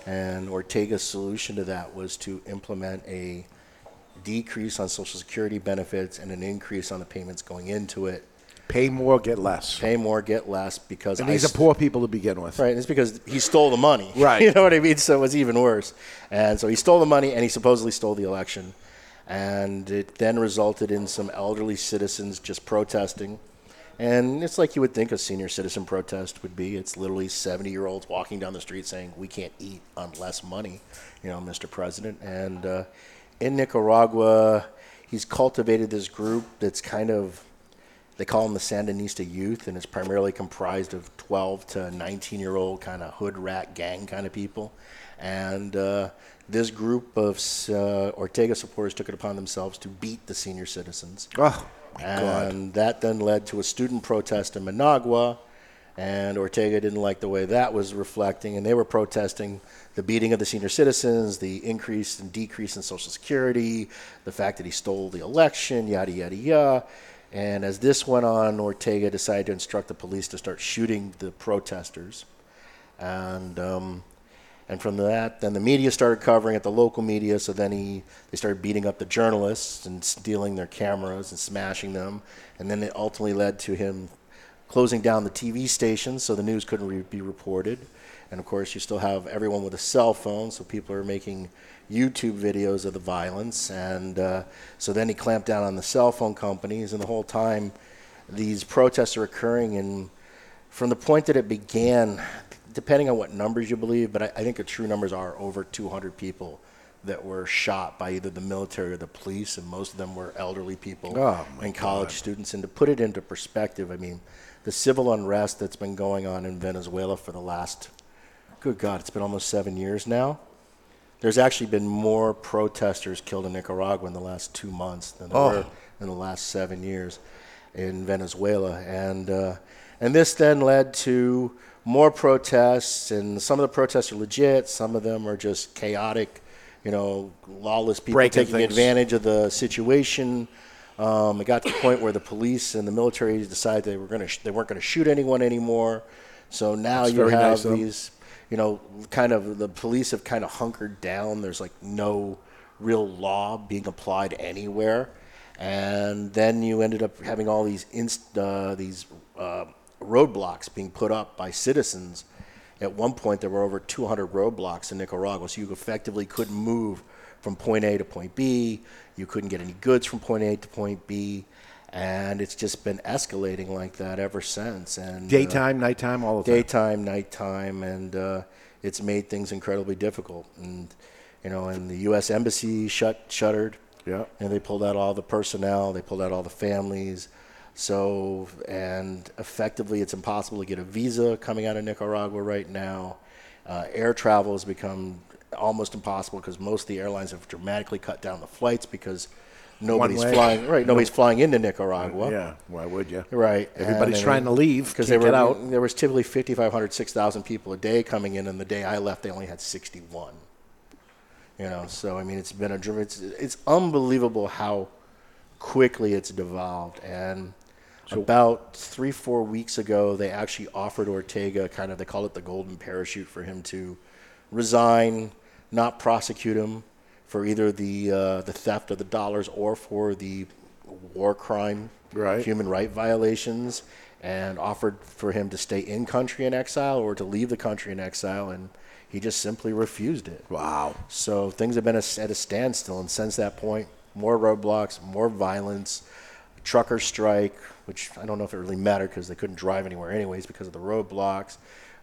And Ortega's solution to that was to implement a decrease on Social Security benefits and an increase on the payments going into it. Pay more, get less. Pay more, get less because And I these are poor people to begin with. Right, and it's because he stole the money. [laughs] Right. You know what I mean? So it was even worse. And so he stole the money and he supposedly stole the election. And it then resulted in some elderly citizens just protesting. And it's like you would think a senior citizen protest would be. It's literally 70 year olds walking down the street saying, We can't eat on less money, you know, Mr. President. And uh, in Nicaragua, he's cultivated this group that's kind of they call them the Sandinista youth, and it's primarily comprised of 12 to 19 year old kind of hood rat gang kind of people. And uh, this group of uh, Ortega supporters took it upon themselves to beat the senior citizens. Oh, my God. and that then led to a student protest in Managua. And Ortega didn't like the way that was reflecting, and they were protesting the beating of the senior citizens, the increase and decrease in Social Security, the fact that he stole the election, yada, yada, yada. And as this went on, Ortega decided to instruct the police to start shooting the protesters. And um, And from that, then the media started covering it, the local media. So then he, they started beating up the journalists and stealing their cameras and smashing them. And then it ultimately led to him closing down the TV stations so the news couldn't re- be reported. And of course, you still have everyone with a cell phone, so people are making YouTube videos of the violence. And uh, so then he clamped down on the cell phone companies, and the whole time these protests are occurring. And from the point that it began, depending on what numbers you believe, but I, I think the true numbers are over 200 people that were shot by either the military or the police, and most of them were elderly people Oh, and college students. And to put it into perspective, I mean, the civil unrest that's been going on in Venezuela for the last, good God, it's been almost seven years now. There's actually been more protesters killed in Nicaragua in the last two months than there Oh. were in the last seven years in Venezuela, and uh, and this then led to more protests, and some of the protests are legit, some of them are just chaotic, you know, lawless people Breaking taking things. advantage of the situation. Um, it got to the point where the police and the military decided they were going to sh- they weren't going to shoot anyone anymore. So now That's you have nice these, you know, kind of the police have kind of hunkered down. There's like no real law being applied anywhere, and then you ended up having all these inst- uh, these uh, roadblocks being put up by citizens. At one point, there were over 200 roadblocks in Nicaragua, so you effectively couldn't move from point A to point B. You couldn't get any goods from point A to point B, and it's just been escalating like that ever since. And uh, Daytime, nighttime, all the time. daytime, nighttime, and uh, it's made things incredibly difficult. And you know, and the U.S. embassy shut shuttered. Yeah. And they pulled out all the personnel. They pulled out all the families. So and effectively, it's impossible to get a visa coming out of Nicaragua right now. Uh, air travel has become almost impossible because most of the airlines have dramatically cut down the flights because nobody's way. flying. Right, nobody's flying into Nicaragua. Yeah, why would you? Right. Everybody's And, trying to leave because they were get out. There was typically 5,500, 6,000 people a day coming in, and the day I left, they only had 61. You know, so I mean, it's been a it's it's unbelievable how quickly it's devolved. And about three, four weeks ago, they actually offered Ortega kind of they call it the golden parachute for him to resign, not prosecute him for either the uh, the theft of the dollars or for the war crime, Right. human right violations, and offered for him to stay in country in exile or to leave the country in exile, and he just simply refused it. Wow. So things have been at a standstill, and since that point, more roadblocks, more violence, trucker strike, which I don't know if it really mattered because they couldn't drive anywhere anyways because of the roadblocks.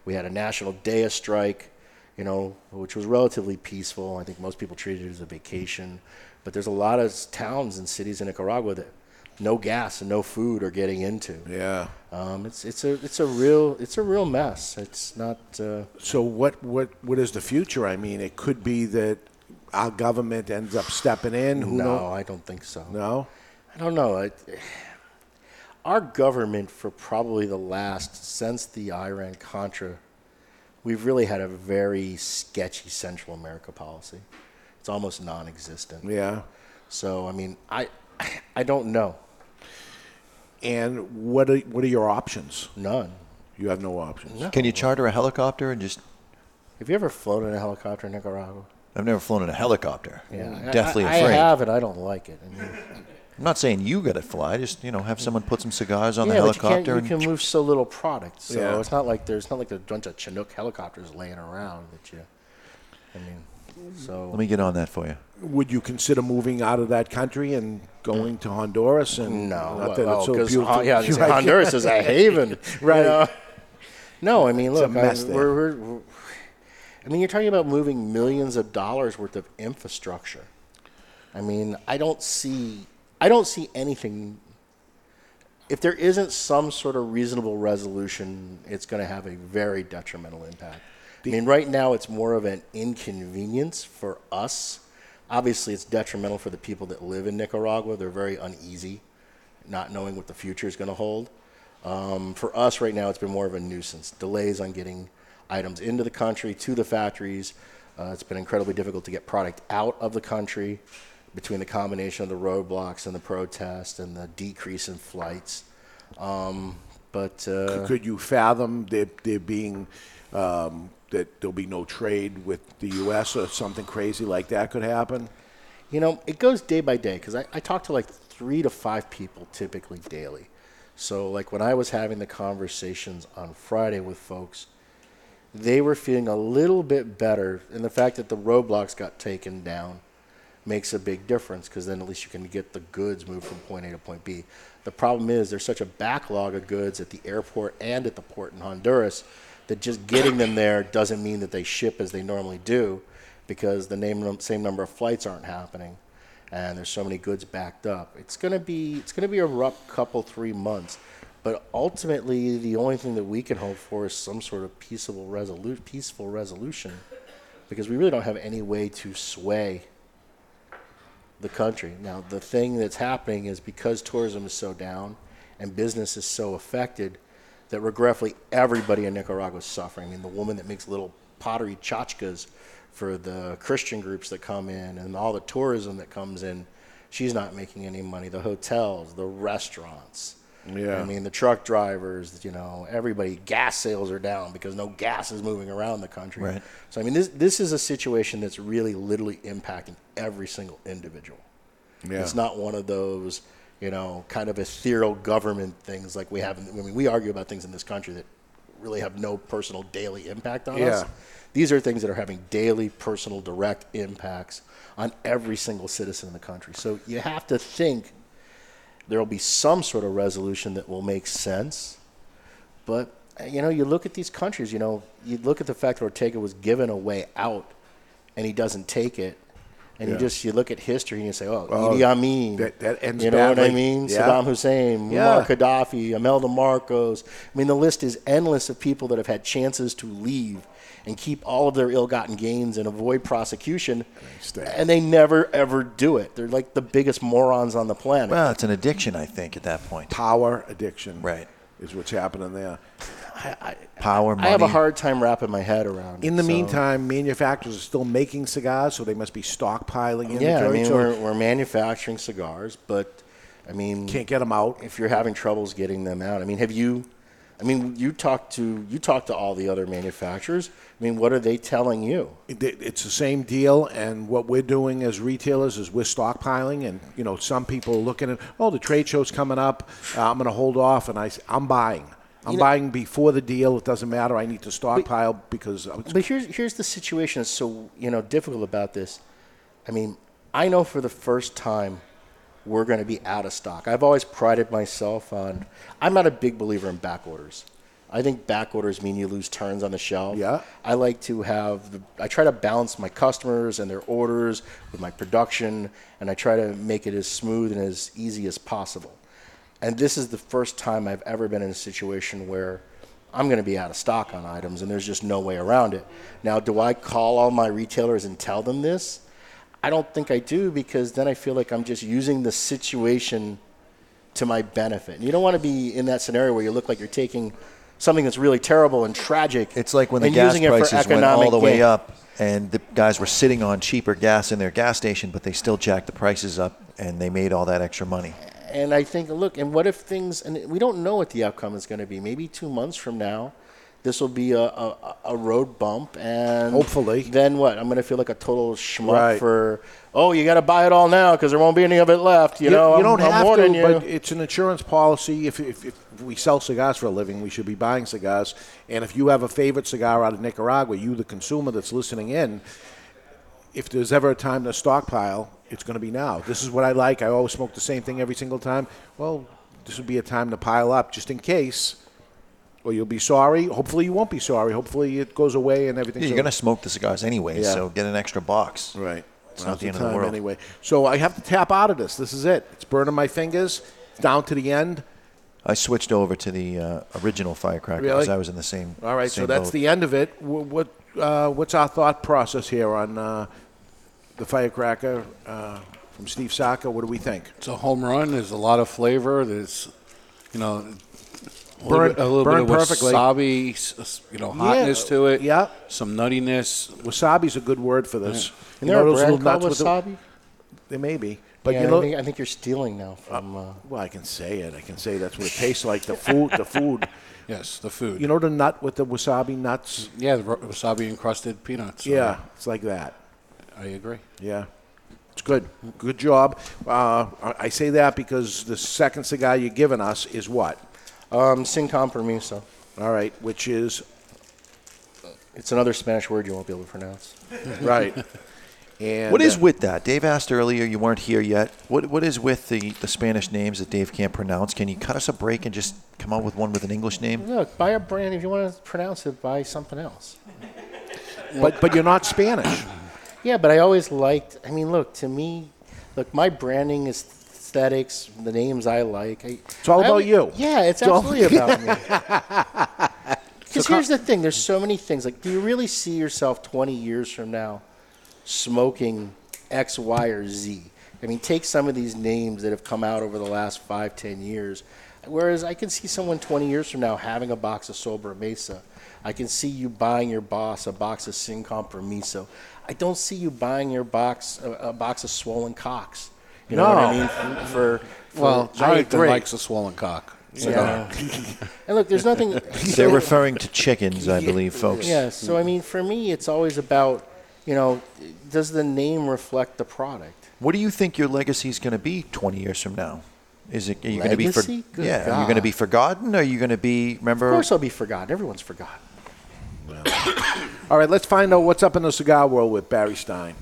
We had a national day of strike, you know, which was relatively peaceful. I think most people treated it as a vacation, but there's a lot of towns and cities in Nicaragua that no gas and no food are getting into. Yeah. Um, it's it's a it's a real it's a real mess. It's not. Uh, So what what what is the future? I mean, it could be that our government ends up stepping in. Who no, I don't think so. No. I don't know. I, [sighs] our government, for probably the last since the Iran Contra, we've really had a very sketchy Central America policy. It's almost non-existent. Yeah. So I mean, I I don't know. And what are what are your options? None. You have no options. Can you charter a helicopter and just? Have you ever flown in a helicopter in Nicaragua? I've never flown in a helicopter. Yeah, deathly I, I afraid. have, and I don't like it. I mean, I'm not saying you got to fly. Just you know, have someone put some cigars on yeah, the but helicopter. you, can't, you can move so little product. So Yeah. it's not like there's not like a bunch of Chinook helicopters laying around that you. I mean, so Let me get on that for you. Would you consider moving out of that country and going to Honduras? And No, not that well, it's so oh, 'cause, beautiful. yeah, [laughs] Honduras is a haven, you right? know? No, I mean, It's a look, I, there. we're, we're, we're- I mean, you're talking about moving millions of dollars worth of infrastructure. I mean, I don't see, I don't see anything. If there isn't some sort of reasonable resolution, it's going to have a very detrimental impact. I mean, right now it's more of an inconvenience for us. Obviously, it's detrimental for the people that live in Nicaragua. They're very uneasy, not knowing what the future is going to hold. Um, for us right now, it's been more of a nuisance. Delays on getting items into the country, to the factories. Uh, it's been incredibly difficult to get product out of the country between the combination of the roadblocks and the protest and the decrease in flights. Um, but uh, Could you fathom there, there being um, that there'll be no trade with the U.S. or something crazy like that could happen? You know, it goes day by day because I, I talk to like three to five people typically daily. So, like when I was having the conversations on Friday with folks, they were feeling a little bit better. And the fact that the roadblocks got taken down makes a big difference because then at least you can get the goods moved from point A to point B. The problem is there's such a backlog of goods at the airport and at the port in Honduras that just getting them there doesn't mean that they ship as they normally do because the name, same number of flights aren't happening and there's so many goods backed up. It's going to be it's going to be a rough couple 3 months. But ultimately the only thing that we can hope for is some sort of peaceable resolu- peaceful resolution because we really don't have any way to sway the country. Now, the thing that's happening is because tourism is so down and business is so affected that regretfully everybody in Nicaragua is suffering. I mean, the woman that makes little pottery tchotchkes for the Christian groups that come in and all the tourism that comes in, she's not making any money. The hotels, the restaurants. Yeah. I mean, the truck drivers, you know, everybody, gas sales are down because no gas is moving around the country. Right. So, I mean, this, this is a situation that's really literally impacting every single individual. Yeah. It's not one of those, you know, kind of ethereal government things like we have. In, I mean, we argue about things in this country that really have no personal daily impact on us. Yeah. These are things that are having daily, personal, direct impacts on every single citizen in the country. So you have to think there will be some sort of resolution that will make sense. But, you know, you look at these countries, you know, you look at the fact that Ortega was given a way out and he doesn't take it. And Yeah. you just you look at history and you say, oh, Oh, Idi Amin, that- that ends you know what I mean? Yeah. Saddam Hussein, Yeah. Muammar Gaddafi, Imelda Marcos. I mean, the list is endless of people that have had chances to leave and keep all of their ill-gotten gains and avoid prosecution, and they never ever do it. They're like the biggest morons on the planet. Well, it's an addiction, I think, at that point. Power addiction. Right. Is what's happening there. Power, money. I have a hard time wrapping my head around. In it, the so- meantime, manufacturers are still making cigars, so they must be stockpiling yeah, I inventory. mean, so we're, we're manufacturing cigars, but I mean, Can't get them out. If you're having troubles getting them out, I mean, have you? I mean, you talk to you talk to all the other manufacturers. I mean, what are they telling you? it- it's the same deal, and what we're doing as retailers is we're stockpiling, and you know, some people are looking at, oh, the trade show's coming up, uh, I'm going to hold off, and I, I'm buying. I'm You know- buying before the deal. It doesn't matter. I need to stockpile because it's But here's here's the situation that's so you know difficult about this. I mean, I know for the first time we're going to be out of stock. I've always prided myself on. I'm not a big believer in back orders. I think back orders mean you lose turns on the shelf. Yeah. I like to have. The, I try to balance my customers and their orders with my production, and I try to make it as smooth and as easy as possible. And this is the first time I've ever been in a situation where I'm going to be out of stock on items and there's just no way around it. Now, do I call all my retailers and tell them this? I don't think I do because then I feel like I'm just using the situation to my benefit. And you don't want to be in that scenario where you look like you're taking something that's really terrible and tragic. It's like when the gas using it for prices went all the way up, and the guys were sitting on cheaper gas in their gas station, but they still jacked the prices up, and they made all that extra money. And I think, look, and what if things, and we don't know what the outcome is going to be. Maybe two months from now, this will be a, a, a road bump, and Hopefully. then what? I'm going to feel like a total schmuck Right. for, oh, you got to buy it all now because there won't be any of it left. You, know, you I'm- don't I'm have to, you. but it's an insurance policy. If, if, if we sell cigars for a living, we should be buying cigars. And if you have a favorite cigar out of Nicaragua, you, the consumer that's listening in, if there's ever a time to stockpile, it's going to be now. This is what I like. I always smoke the same thing every single time. Well, this would be a time to pile up just in case. Or you'll be sorry. Hopefully, you won't be sorry. Hopefully, it goes away and everything. Yeah, you're going to smoke the cigars anyway, Yeah. so get an extra box. Right. It's Now's not the end of time the world. anyway. So I have to tap out of this. This is it. It's burning my fingers. It's down to the end. I switched over to the uh, original firecracker Really? because I was in the same. All right. So same that's boat. the end of it. Wh- What uh, What's our thought process here on uh, the firecracker uh, from Steve Saka? What do we think? It's a home run. There's a lot of flavor. There's, you know, a little Burn- bit, a little burn bit of perfectly. wasabi, s- s- you know, hotness to it. Yeah. Some nuttiness. Wasabi's a good word for this. Isn't You there know a those brand little nuts called with wasabi? There may be. But Yeah, you know, I think, I think you're stealing now from. Uh, [sighs] well, I can say it. I can say that's what it tastes like. The food, the food. [laughs] Yes, the food. You know the nut with the wasabi nuts. Yeah, the wasabi encrusted peanuts. Yeah, it's like that. I agree. Yeah, it's good. Good job. Uh, I I say that because the second cigar you're giving us is what? Um, sin compromiso. All right, which is It's another Spanish word you won't be able to pronounce. [laughs] right. And what is uh, with that? Dave asked earlier. You weren't here yet. What What is with the, the Spanish names that Dave can't pronounce? Can you cut us a break and just come up with one with an English name? Look, buy a brand. If you want to pronounce it, buy something else. But but you're not Spanish. [coughs] Yeah, but I always liked. I mean, look to me, look my branding is aesthetics, the names I like. I, It's all I about you. Yeah, it's It's all- absolutely about me. [laughs] Because So here's the thing: there's so many things. Like, do you really see yourself 20 years from now smoking X, Y, or Z? I mean, take some of these names that have come out over the last five, ten years. Whereas I can see someone 20 years from now having a box of Sobremesa. I can see you buying your boss a box of Sin Compromiso. I don't see you buying your box a, a box of Swollen Cocks. You know what I No. mean? For, for, for Well, I Jonathan agree. likes a swollen cock. Yeah. [laughs] and look, there's nothing. [laughs] They're referring to chickens, I believe, folks. Yeah. So I mean, for me, it's always about you know, does the name reflect the product? What do you think your legacy is going to be 20 years from now? Is it are you going to be for, Legacy? Good yeah? Are you going to be forgotten? Or are you going to be remember? Of course, I'll be forgotten. Everyone's forgotten. Well. All right, let's find out what's up in the cigar world with Barry Stein.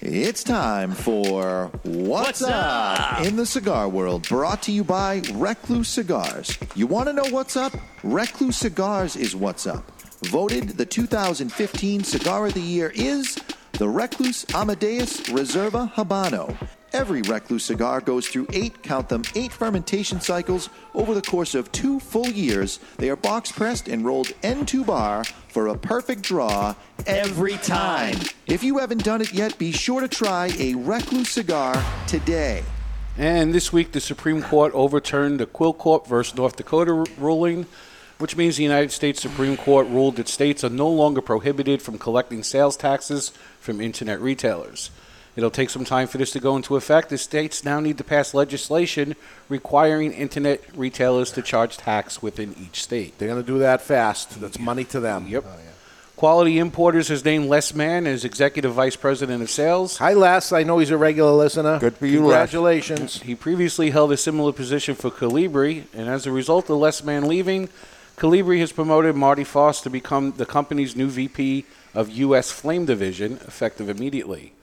It's time for What's, up? in the cigar world, brought to you by Recluse Cigars. You want to know what's up? Recluse Cigars is what's up. Voted the 2015 Cigar of the Year is the Recluse Amadeus Reserva Habano. Every Recluse cigar goes through eight, count them, eight fermentation cycles over the course of two full years. They are box pressed and rolled end to bar for a perfect draw every time. If you haven't done it yet, be sure to try a Recluse cigar today. And this week, the Supreme Court overturned the Quill Corp versus North Dakota r- ruling, which means the United States Supreme Court ruled that states are no longer prohibited from collecting sales taxes from internet retailers. It'll take some time for this to go into effect. The states now need to pass legislation requiring internet retailers to charge tax within each state. They're going to do that fast. That's money to them. Yep. Quality Importers has named Les Mann as Executive Vice President of Sales. Hi, Les. I know he's a regular listener. Good for you, Congratulations. He previously held a similar position for Colibri, and as a result of Les Mann leaving, Colibri has promoted Marty Foss to become the company's new VP of U.S. Flame Division, effective immediately.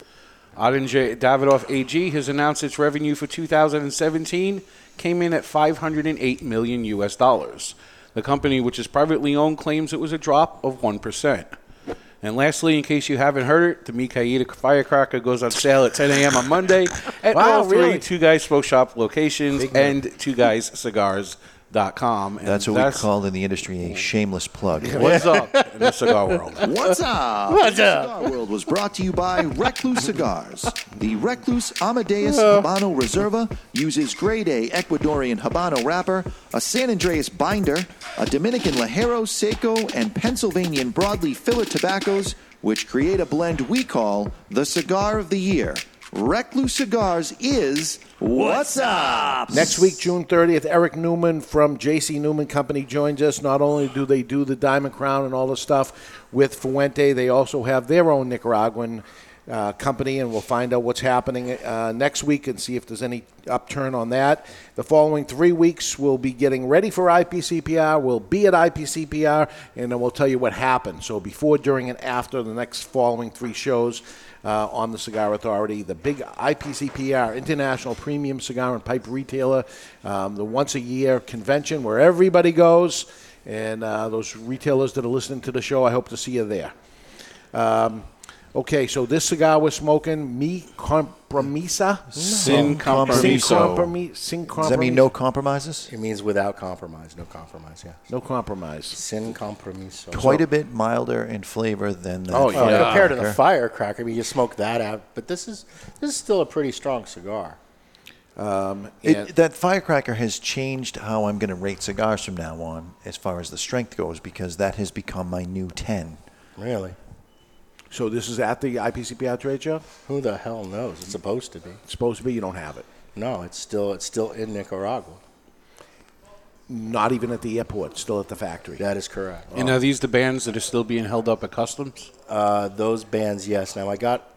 Oettinger Davidoff AG has announced its revenue for 2017 came in at 508 million U.S. dollars. The company, which is privately owned, claims it was a drop of 1%. And lastly, in case you haven't heard it, the Mi Querida Firecracker goes on sale at 10 a.m. on Monday at Wow, all three really? Two Guys Smoke Shop locations and Two Guys Cigars.com. And That's what we call in the industry a shameless plug. What's up in the cigar world? [laughs] What's up? What's up? Cigar World was brought to you by Recluse Cigars. The Recluse Amadeus Uh. Habano Reserva uses grade A Ecuadorian Habano wrapper, a San Andrés binder, a Dominican Ligero Seco, and Pennsylvanian broadleaf filler tobaccos, which create a blend we call the Cigar of the Year. Recluse Cigars is What's Up? Next week, June 30th, Eric Newman from JC Newman Company joins us. Not only do they do the Diamond Crown and all the stuff with Fuente, they also have their own Nicaraguan uh, company, and we'll find out what's happening uh, next week and see if there's any upturn on that. The following three weeks, we'll be getting ready for IPCPR. We'll be at IPCPR, and then we'll tell you what happened. So before, during, and after the next following three shows uh, on the Cigar Authority, the big IPCPR, International Premium Cigar and Pipe Retailer, um, the once a year convention where everybody goes. And uh, those retailers that are listening to the show, I hope to see you there. Um, okay, so this cigar we're smoking, Mi Compromisa? Sin Sin Compromiso. Compromi- Sin Does that mean no compromises? It means without compromise. No compromise. Yeah. No compromise. Sin compromiso. Quite a bit milder in flavor than the Oh yeah, firecracker. compared to the firecracker, I mean, you smoke that out, but this is this is still a pretty strong cigar. Um, It, that firecracker has changed how I'm going to rate cigars from now on, as far as the strength goes, because that has become my new ten. Really? So this is at the IPCPR trade show. Who the hell knows? It's supposed to be. It's supposed to be. You don't have it. No, it's still it's still in Nicaragua. Not even at the airport. Still at the factory. That is correct. And are these the bands that are still being held up at customs? Uh, those bands, yes. Now I got,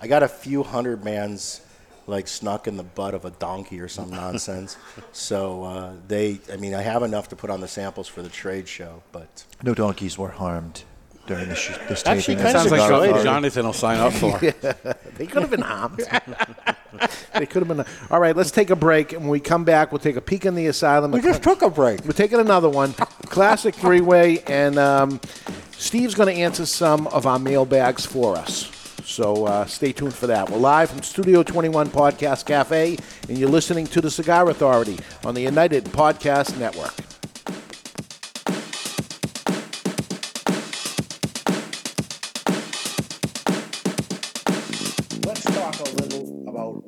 I got a few hundred bands, like snuck in the butt of a donkey or some nonsense. [laughs] So uh, they, I mean, I have enough to put on the samples for the trade show, but No donkeys were harmed during this, sh- this Actually, taping. kinda of Sounds like something Jonathan will sign up for. [laughs] they could have been harmed. [laughs] they could have been. All right, let's take a break. And when we come back, we'll take a peek in the asylum. we just took a break. We're taking another one. Classic three way. And um, Steve's going to answer some of our mailbags for us. So uh, stay tuned for that. We're live from Studio 21 Podcast Cafe, and you're listening to The Cigar Authority on the United Podcast Network.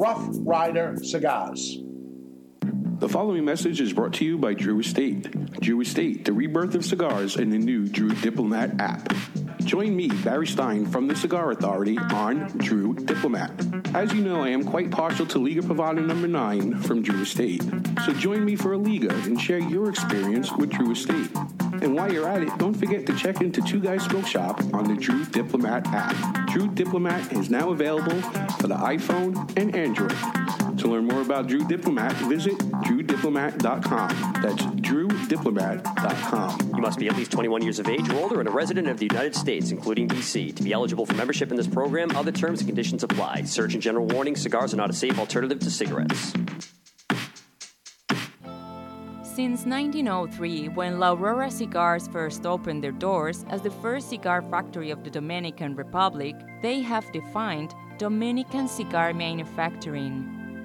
Rough Rider Cigars. The following message is brought to you by Drew Estate. Drew Estate, the rebirth of cigars and the new Drew Diplomat app. Join me, Barry Stein, from the Cigar Authority on Drew Diplomat. As you know, I am quite partial to Liga Privada number 9 from Drew Estate. So join me for a Liga and share your experience with Drew Estate. And while you're at it, don't forget to check into Two Guys Smoke Shop on the Drew Diplomat app. Drew Diplomat is now available for the iPhone and Android. To learn more about Drew Diplomat, visit drewdiplomat.com. That's drewdiplomat.com. You must be at least 21 years of age or older and a resident of the United States, including D.C. To be eligible for membership in this program, other terms and conditions apply. Surgeon General warning cigars are not a safe alternative to cigarettes. Since 1903, when La Aurora Cigars first opened their doors as the first cigar factory of the Dominican Republic, they have defined Dominican cigar manufacturing.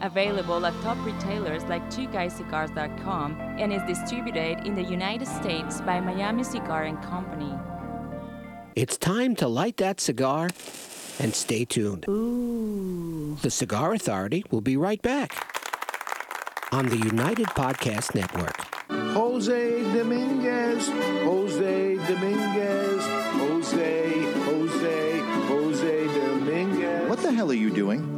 Available at top retailers like twoguyscigars.com and is distributed in the United States by Miami Cigar and Company. It's time to light that cigar and stay tuned. The Cigar Authority will be right back on the United Podcast Network. Jose Dominguez, Jose Dominguez, Jose, Jose, Jose Dominguez. What the hell are you doing?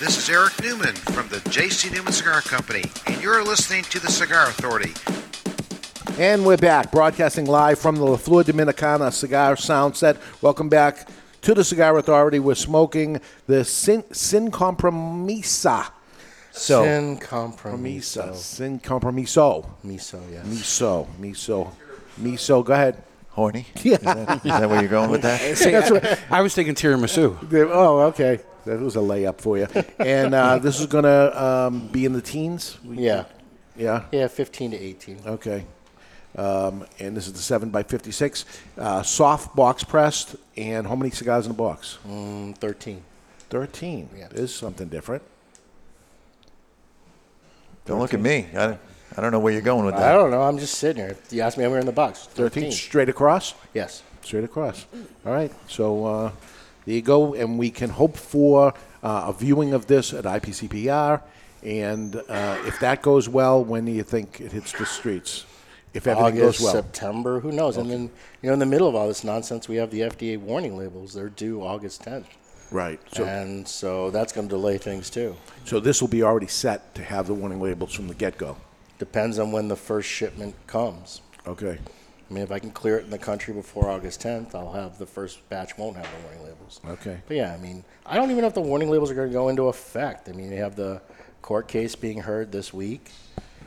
This is Eric Newman from the J.C. Newman Cigar Company, and you're listening to the Cigar Authority. And we're back, broadcasting live from the La Flor Dominicana Cigar Sound Set. Welcome back to the Cigar Authority. We're smoking the Sin, Sin Compromisa. So, Sin compromiso. Sin Compromiso. Miso, yes. Miso. Miso. Miso. Go ahead. Horny? [laughs] Yeah. Is that, is that where you're going with that? [laughs] That's what- I was thinking tiramisu. Oh, okay. That was a layup for you. And uh, this is going to um, be in the teens? Yeah. Yeah? Yeah, 15 to 18. Okay. Um, and this is the 7 by 56 uh, Soft box pressed. And how many cigars in the box? Mm, 13. 13. Yeah. There's something different. Don't look at me. I, I don't know where you're going with that. I that. don't know. I'm just sitting here. You asked me how many in the box. 13 straight across? Yes. Straight across. All right. So uh, there you go. And we can hope for uh, a viewing of this at IPCPR. And uh, if that goes well, when do you think it hits the streets? If everything August, goes well. September, who knows? And then, you know, in the middle of all this nonsense, we have the FDA warning labels. They're due August 10th. Right. So, and so that's going to delay things too. so this will be already set to have the warning labels from the get go. Depends on when the first shipment comes. Okay. I mean, if I can clear it in the country before August 10th, I'll have the first batch won't have the warning labels. Okay. But yeah, I mean, I don't even know if the warning labels are going to go into effect. I mean, they have the court case being heard this week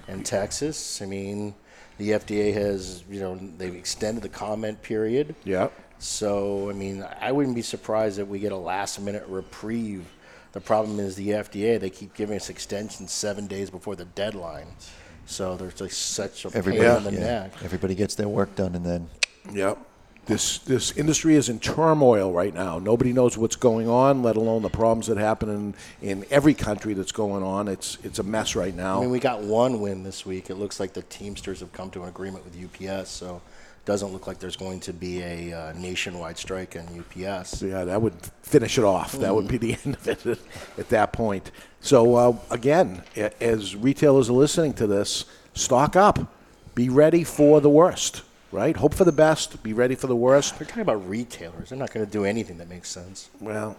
in Texas. I mean, the FDA has, you know, they've extended the comment period. Yeah. So, I mean, I wouldn't be surprised if we get a last minute reprieve. The problem is the FDA, they keep giving us extensions seven days before the deadline. So there's like such a pain Everybody, in the yeah, neck. everybody gets their work done, and then Yep. This this industry is in turmoil right now. Nobody knows what's going on, let alone the problems that happen in, in every country that's going on. It's it's a mess right now. I mean, we got one win this week. It looks like the Teamsters have come to an agreement with UPS, so it doesn't look like there's going to be a uh, nationwide strike on UPS. yeah, that would finish it off. That would be the [laughs] end of it at that point. So uh, again, as retailers are listening to this, stock up. Be ready for the worst. Right? Hope for the best. Be ready for the worst. They're talking about retailers. They're not going to do anything that makes sense. Well,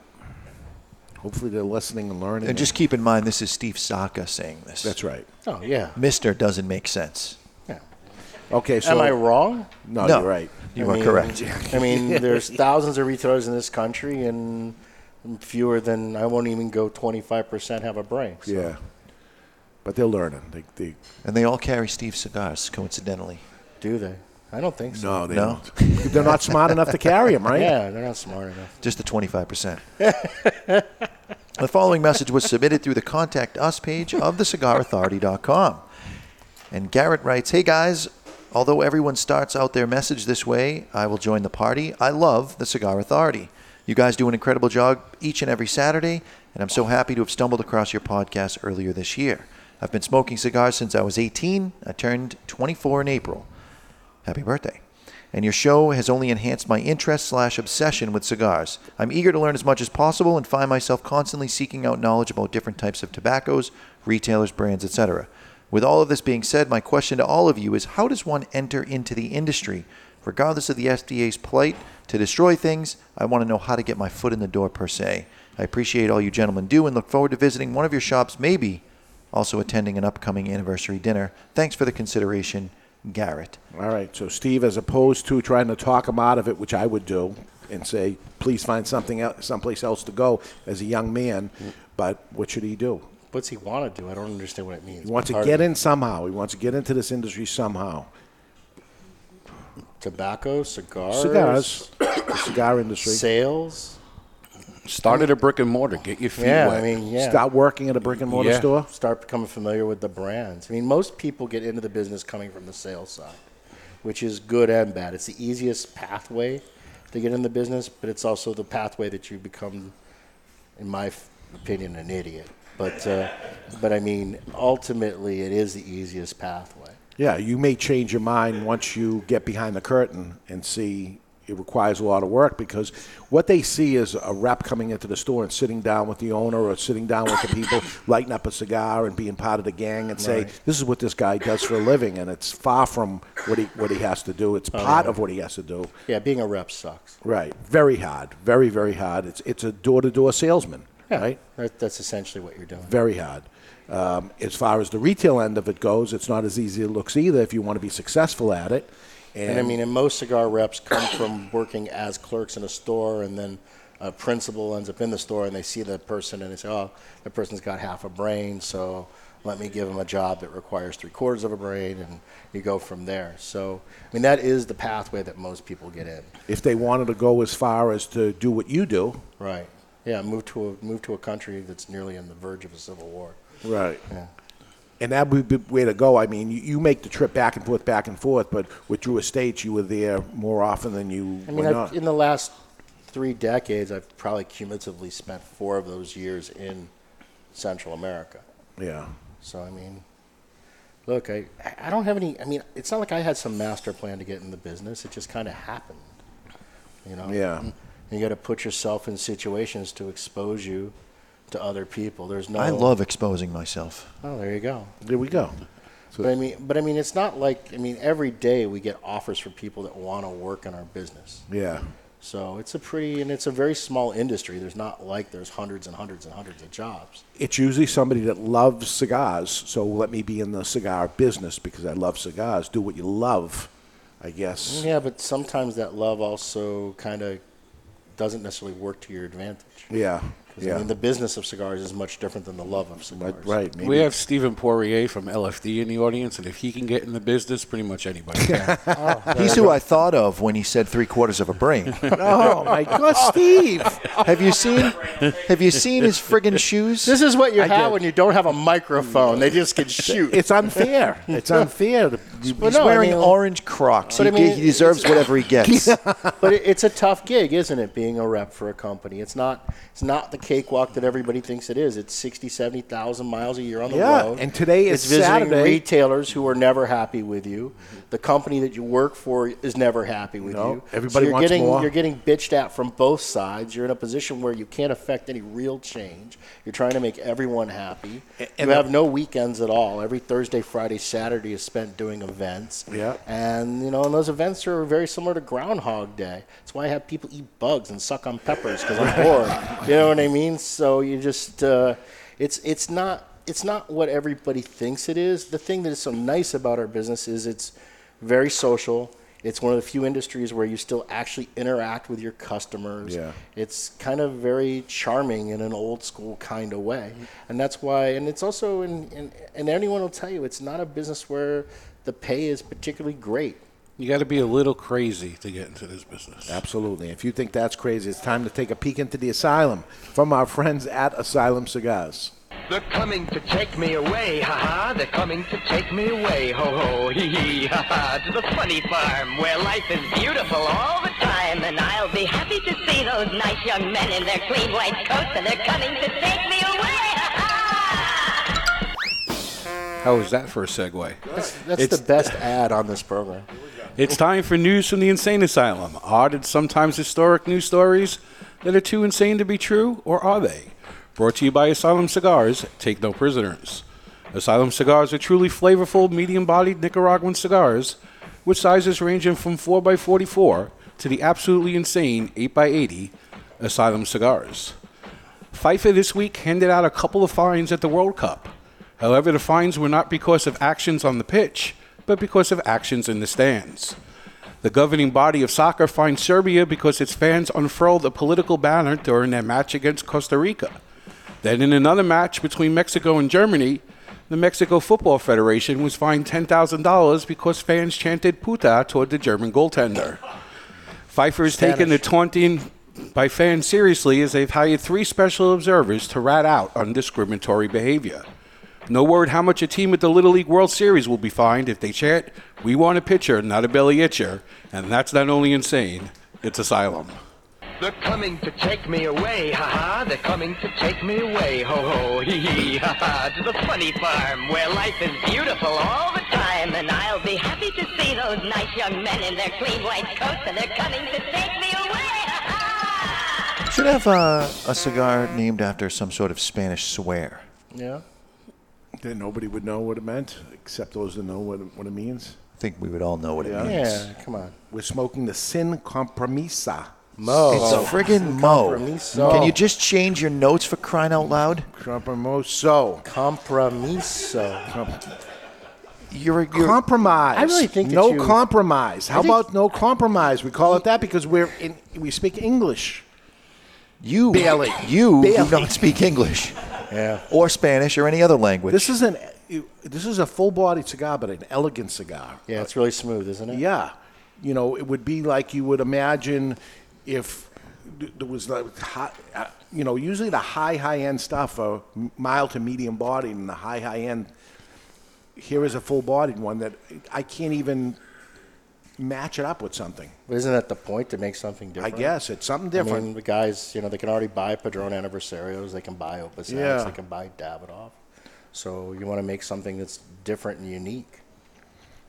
hopefully they're listening and learning. and just keep in mind this is Steve Saka saying this. That's right. Oh, yeah. Mister doesn't make sense. Okay, so Am I wrong? No, No, you're right. you I are mean- correct. I mean, [laughs] there's thousands of retailers in this country, and fewer than I won't even go 25% have a break. So. Yeah. But they're learning. They, they, And they all carry Steve cigars, coincidentally. Do they? I don't think so. no, they No? don't. they're not smart enough to carry them, right? Yeah, they're not smart enough. Just the 25%. [laughs] the following message was submitted through the Contact Us page of thecigarauthority.com. And Garrett writes Hey guys, although everyone starts out their message this way, I will join the party. I love the Cigar Authority. You guys do an incredible job each and every Saturday, and I'm so happy to have stumbled across your podcast earlier this year. I've been smoking cigars since I was 18. I turned 24 in April. Happy birthday. And your show has only enhanced my interest slash obsession with cigars. I'm eager to learn as much as possible and find myself constantly seeking out knowledge about different types of tobaccos, retailers, brands, etc. With all of this being said, my question to all of you is how does one enter into the industry? Regardless of the FDA's plight to destroy things, I want to know how to get my foot in the door per se. I appreciate all you gentlemen do and look forward to visiting one of your shops, maybe also attending an upcoming anniversary dinner. Thanks for the consideration, Garrett. All right. So, Steve, as opposed to trying to talk him out of it, which I would do, and say, please find something else, someplace else to go as a young man, but what should he do? What's he want to do? I don't understand what it means. He wants to get in somehow. He wants to get into this industry somehow. Tobacco, cigars, Cigars, the cigar industry. sales. Started a brick and mortar. Get your feet Yeah, wet. I mean, yeah. Start working at a brick and mortar Yeah. store. Start becoming familiar with the brands. I mean, most people get into the business coming from the sales side, which is good and bad. It's the easiest pathway to get in the business, but it's also the pathway that you become in my f- opinion, an idiot. But uh, but I mean, ultimately, it is the easiest pathway. Yeah, you may change your mind once you get behind the curtain and see it requires a lot of work because what they see is a rep coming into the store and sitting down with the owner or sitting down with the people, [coughs] lighting up a cigar and being part of the gang and say, Right. "This is what this guy does for a living," and it's far from what he what he has to do. It's Oh, part yeah. of what he has to do. Yeah, being a rep sucks. Right, very hard, very very hard. It's it's a door to door salesman, right? That, that's essentially what you're doing. Very hard. Um, as far as the retail end of it goes, it's not as easy as it looks either if you want to be successful at it. And, I mean, and most cigar reps come from working as clerks in a store, and then a principal ends up in the store, and they see the person, and they say, "Oh, that person's got half a brain, so let me give him a job that requires three quarters of a brain," and you go from there. So, I mean, that is the pathway that most people get in. if they wanted to go as far as to do what you do, Right. Yeah. Move to a move to a country that's nearly on the verge of a civil war. right? Yeah. And that would be the way to go. I mean, you, you make the trip back and forth, back and forth, but with Drew Estates, you were there more often than you I were mean, I've, not. in the last three decades, I've probably cumulatively spent four of those years in Central America. Yeah. So I mean, look, I I don't have any. I mean, it's not like I had some master plan to get in the business. It just kind of happened. You know. Yeah. Mm, And you got to put yourself in situations to expose you to other people. There's no. I love exposing myself. Oh, there you go. There we go. but I mean, but I mean, it's not like I mean, every day we get offers for people that want to work in our business. Yeah. So it's a pretty, and it's a very small industry. There's not like there's hundreds and hundreds and hundreds of jobs. It's usually somebody that loves cigars, so let me be in the cigar business because I love cigars. Do what you love, I guess. Yeah, but sometimes that love also kind of doesn't necessarily work to your advantage. Yeah. 'Cause, Yeah. I mean, the business of cigars is much different than the love of cigars. Right. We have Stephen Poirier from LFD in the audience, and if he can get in the business, pretty much anybody can. [laughs] Oh, [laughs] he's who I thought of when he said three quarters of a brain. [laughs] oh my God, Steve! Have you seen? Have you seen his friggin' shoes? This is what you I have did. when you don't have a microphone. They just can shoot. It's unfair. It's unfair. to- He's Well, no, I wearing mean- orange Crocs. But He, I mean, ge- he deserves whatever he gets. but it, it's a tough gig, isn't it? Being a rep for a company, it's not. It's not the cakewalk that everybody thinks it is. It's 60, 70,000 miles a year on the Yeah, road. and today is it's is visiting Saturday. retailers who are never happy with you. The company that you work for is never happy with No, you. everybody so you're wants getting, more. You're getting bitched at from both sides. You're in a position where you can't affect any real change. You're trying to make everyone happy. and you the- have no weekends at all. Every Thursday, Friday, Saturday is spent doing events. Yeah. And you know, and those events are very similar to Groundhog Day. That's why I have people eat bugs and suck on peppers because I'm bored. You know what I mean? [laughs] So you just, uh, it's it's not it's not what everybody thinks it is. The thing that is so nice about our business is it's very social. It's one of the few industries where you still actually interact with your customers. Yeah. It's kind of very charming in an old school kind of way. And that's why, and it's also, in, in, and anyone will tell you, it's not a business where the pay is particularly great. You got to be a little crazy to get into this business. Absolutely. If you think that's crazy, it's time to take a peek into the asylum from our friends at Asylum Cigars. They're coming to take me away, ha ha. They're coming to take me away, ho ho, hee hee, ha ha. To the funny farm where life is beautiful all the time. And I'll be happy to see those nice young men in their clean white coats, and they're coming to take me away. ha ha. How was that for a segue? That's, that's the best ad on this program. It's time for news from the insane asylum. Odd and sometimes historic news stories that are too insane to be true, or are they? Brought to you by Asylum Cigars. Take no prisoners. Asylum Cigars are truly flavorful, medium-bodied Nicaraguan cigars, with sizes ranging from 4x44 to the absolutely insane 8x80 Asylum Cigars. FIFA this week handed out a couple of fines at the World Cup. However, the fines were not because of actions on the pitch, but because of actions in the stands. The governing body of soccer fined Serbia because its fans unfurled a political banner during their match against Costa Rica. Then, in another match between Mexico and Germany, the Mexico Football Federation was fined $10,000 because fans chanted puta toward the German goaltender. FIFA has taken the taunting by fans seriously as they've hired three special observers to rat out undiscriminatory behavior. No word how much a team at the Little League World Series will be fined if they chant, We want a pitcher, not a belly itcher. And that's not only insane, it's asylum. They're coming to take me away, ha ha. They're coming to take me away, ho ho, hee hee, ha ha. To the funny farm where life is beautiful all the time. And I'll be happy to see those nice young men in their clean white coats, and they're coming to take me away. Should have a, a cigar named after some sort of Spanish swear. Yeah. Then nobody would know what it meant, except those that know what it, what it means. I think we would all know what it Yeah. means. Yeah, come on. We're smoking the Sin Compromisa. Mo. It's a friggin' Mo. Compromiso. Can you just change your notes for crying out loud? Compromiso. Compromiso. You're, you're compromise. I really think that no you- compromise. How I think- about no compromise? We call it that because we're in, we speak English. You, Barely. you do Barely. not speak English Yeah. or Spanish or any other language. This is an this is a full-bodied cigar, but an elegant cigar. Yeah, it's really smooth, isn't it? Yeah, you know, it would be like you would imagine if there was like uh, you know, usually the high high end stuff are mild to medium bodied, and the high high end. Here is a full bodied one that I can't even match it up with something. But isn't that the point to make something different? I guess it's something I different. mean, the guys, you know, they can already buy Padron Anniversarios, they can buy Opus X, Yeah. they can buy Davidoff. So you want to make something that's different and unique.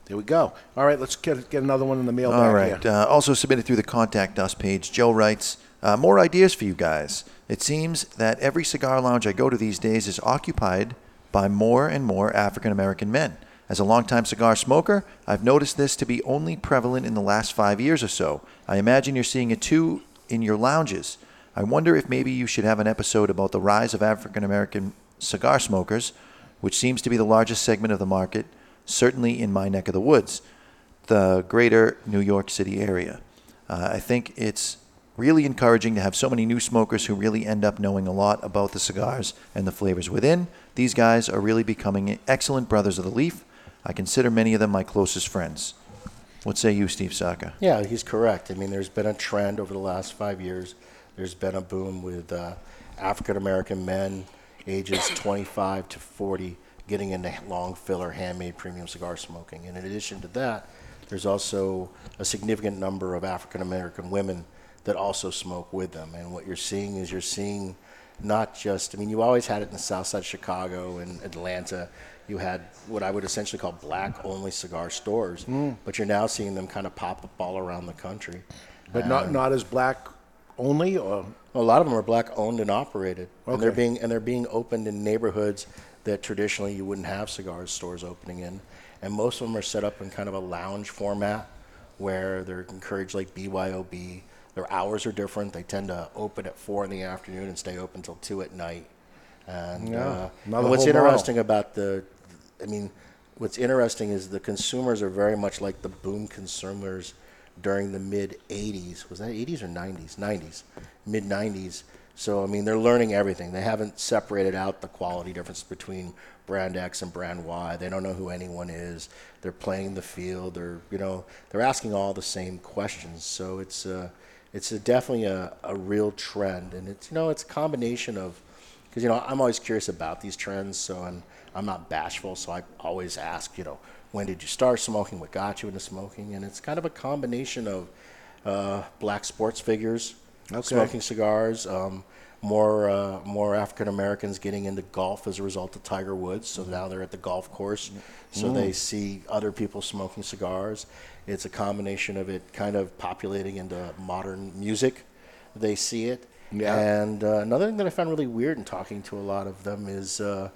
There we go. All right, let's get get another one in the mailbag All right. here. Uh, also submitted through the contact us page. Joe writes, uh, more ideas for you guys. It seems that every cigar lounge I go to these days is occupied by more and more African American men. As a longtime cigar smoker, I've noticed this to be only prevalent in the last five years or so. I imagine you're seeing it too in your lounges. I wonder if maybe you should have an episode about the rise of African American cigar smokers, which seems to be the largest segment of the market, certainly in my neck of the woods the greater New York City area. Uh, I think it's really encouraging to have so many new smokers who really end up knowing a lot about the cigars and the flavors within. These guys are really becoming excellent brothers of the leaf. I consider many of them my closest friends. What say you, Steve Saka? Yeah, he's correct. I mean, there's been a trend over the last five years. There's been a boom with uh, African American men ages [coughs] 25 to 40 getting into long filler handmade premium cigar smoking. And in addition to that, there's also a significant number of African American women that also smoke with them. And what you're seeing is you're seeing not just, I mean, you always had it in the South Side of Chicago and Atlanta. You had what I would essentially call black only cigar stores, Mm. but you're now seeing them kind of pop up all around the country. But not not as black only, or a lot of them are black owned and operated, and they're being and they're being opened in neighborhoods that traditionally you wouldn't have cigar stores opening in, and most of them are set up in kind of a lounge format where they're encouraged like BYOB. Their hours are different. They tend to open at four in the afternoon and stay open until two at night. And, Yeah, uh, and what's whole model. interesting about the, I mean, what's interesting is the consumers are very much like the boom consumers during the mid 80s. Was that 80s or 90s? 90s, mid 90s. So, I mean, they're learning everything. They haven't separated out the quality difference between brand X and brand Y. They don't know who anyone is. They're playing the field. They're, you know, they're asking all the same questions. So it's, uh, it's a, definitely a, a real trend. And it's, you know, it's a combination of, because, you know, I'm always curious about these trends. So, and I'm not bashful. So I always ask, you know, when did you start smoking? What got you into smoking? And it's kind of a combination of uh, black sports figures Okay. smoking cigars. Um, more uh, more African Americans getting into golf as a result of Tiger Woods. So now they're at the golf course, so Mm. they see other people smoking cigars. It's a combination of it kind of populating into modern music. They see it. Yeah. And uh, another thing that I found really weird in talking to a lot of them is uh,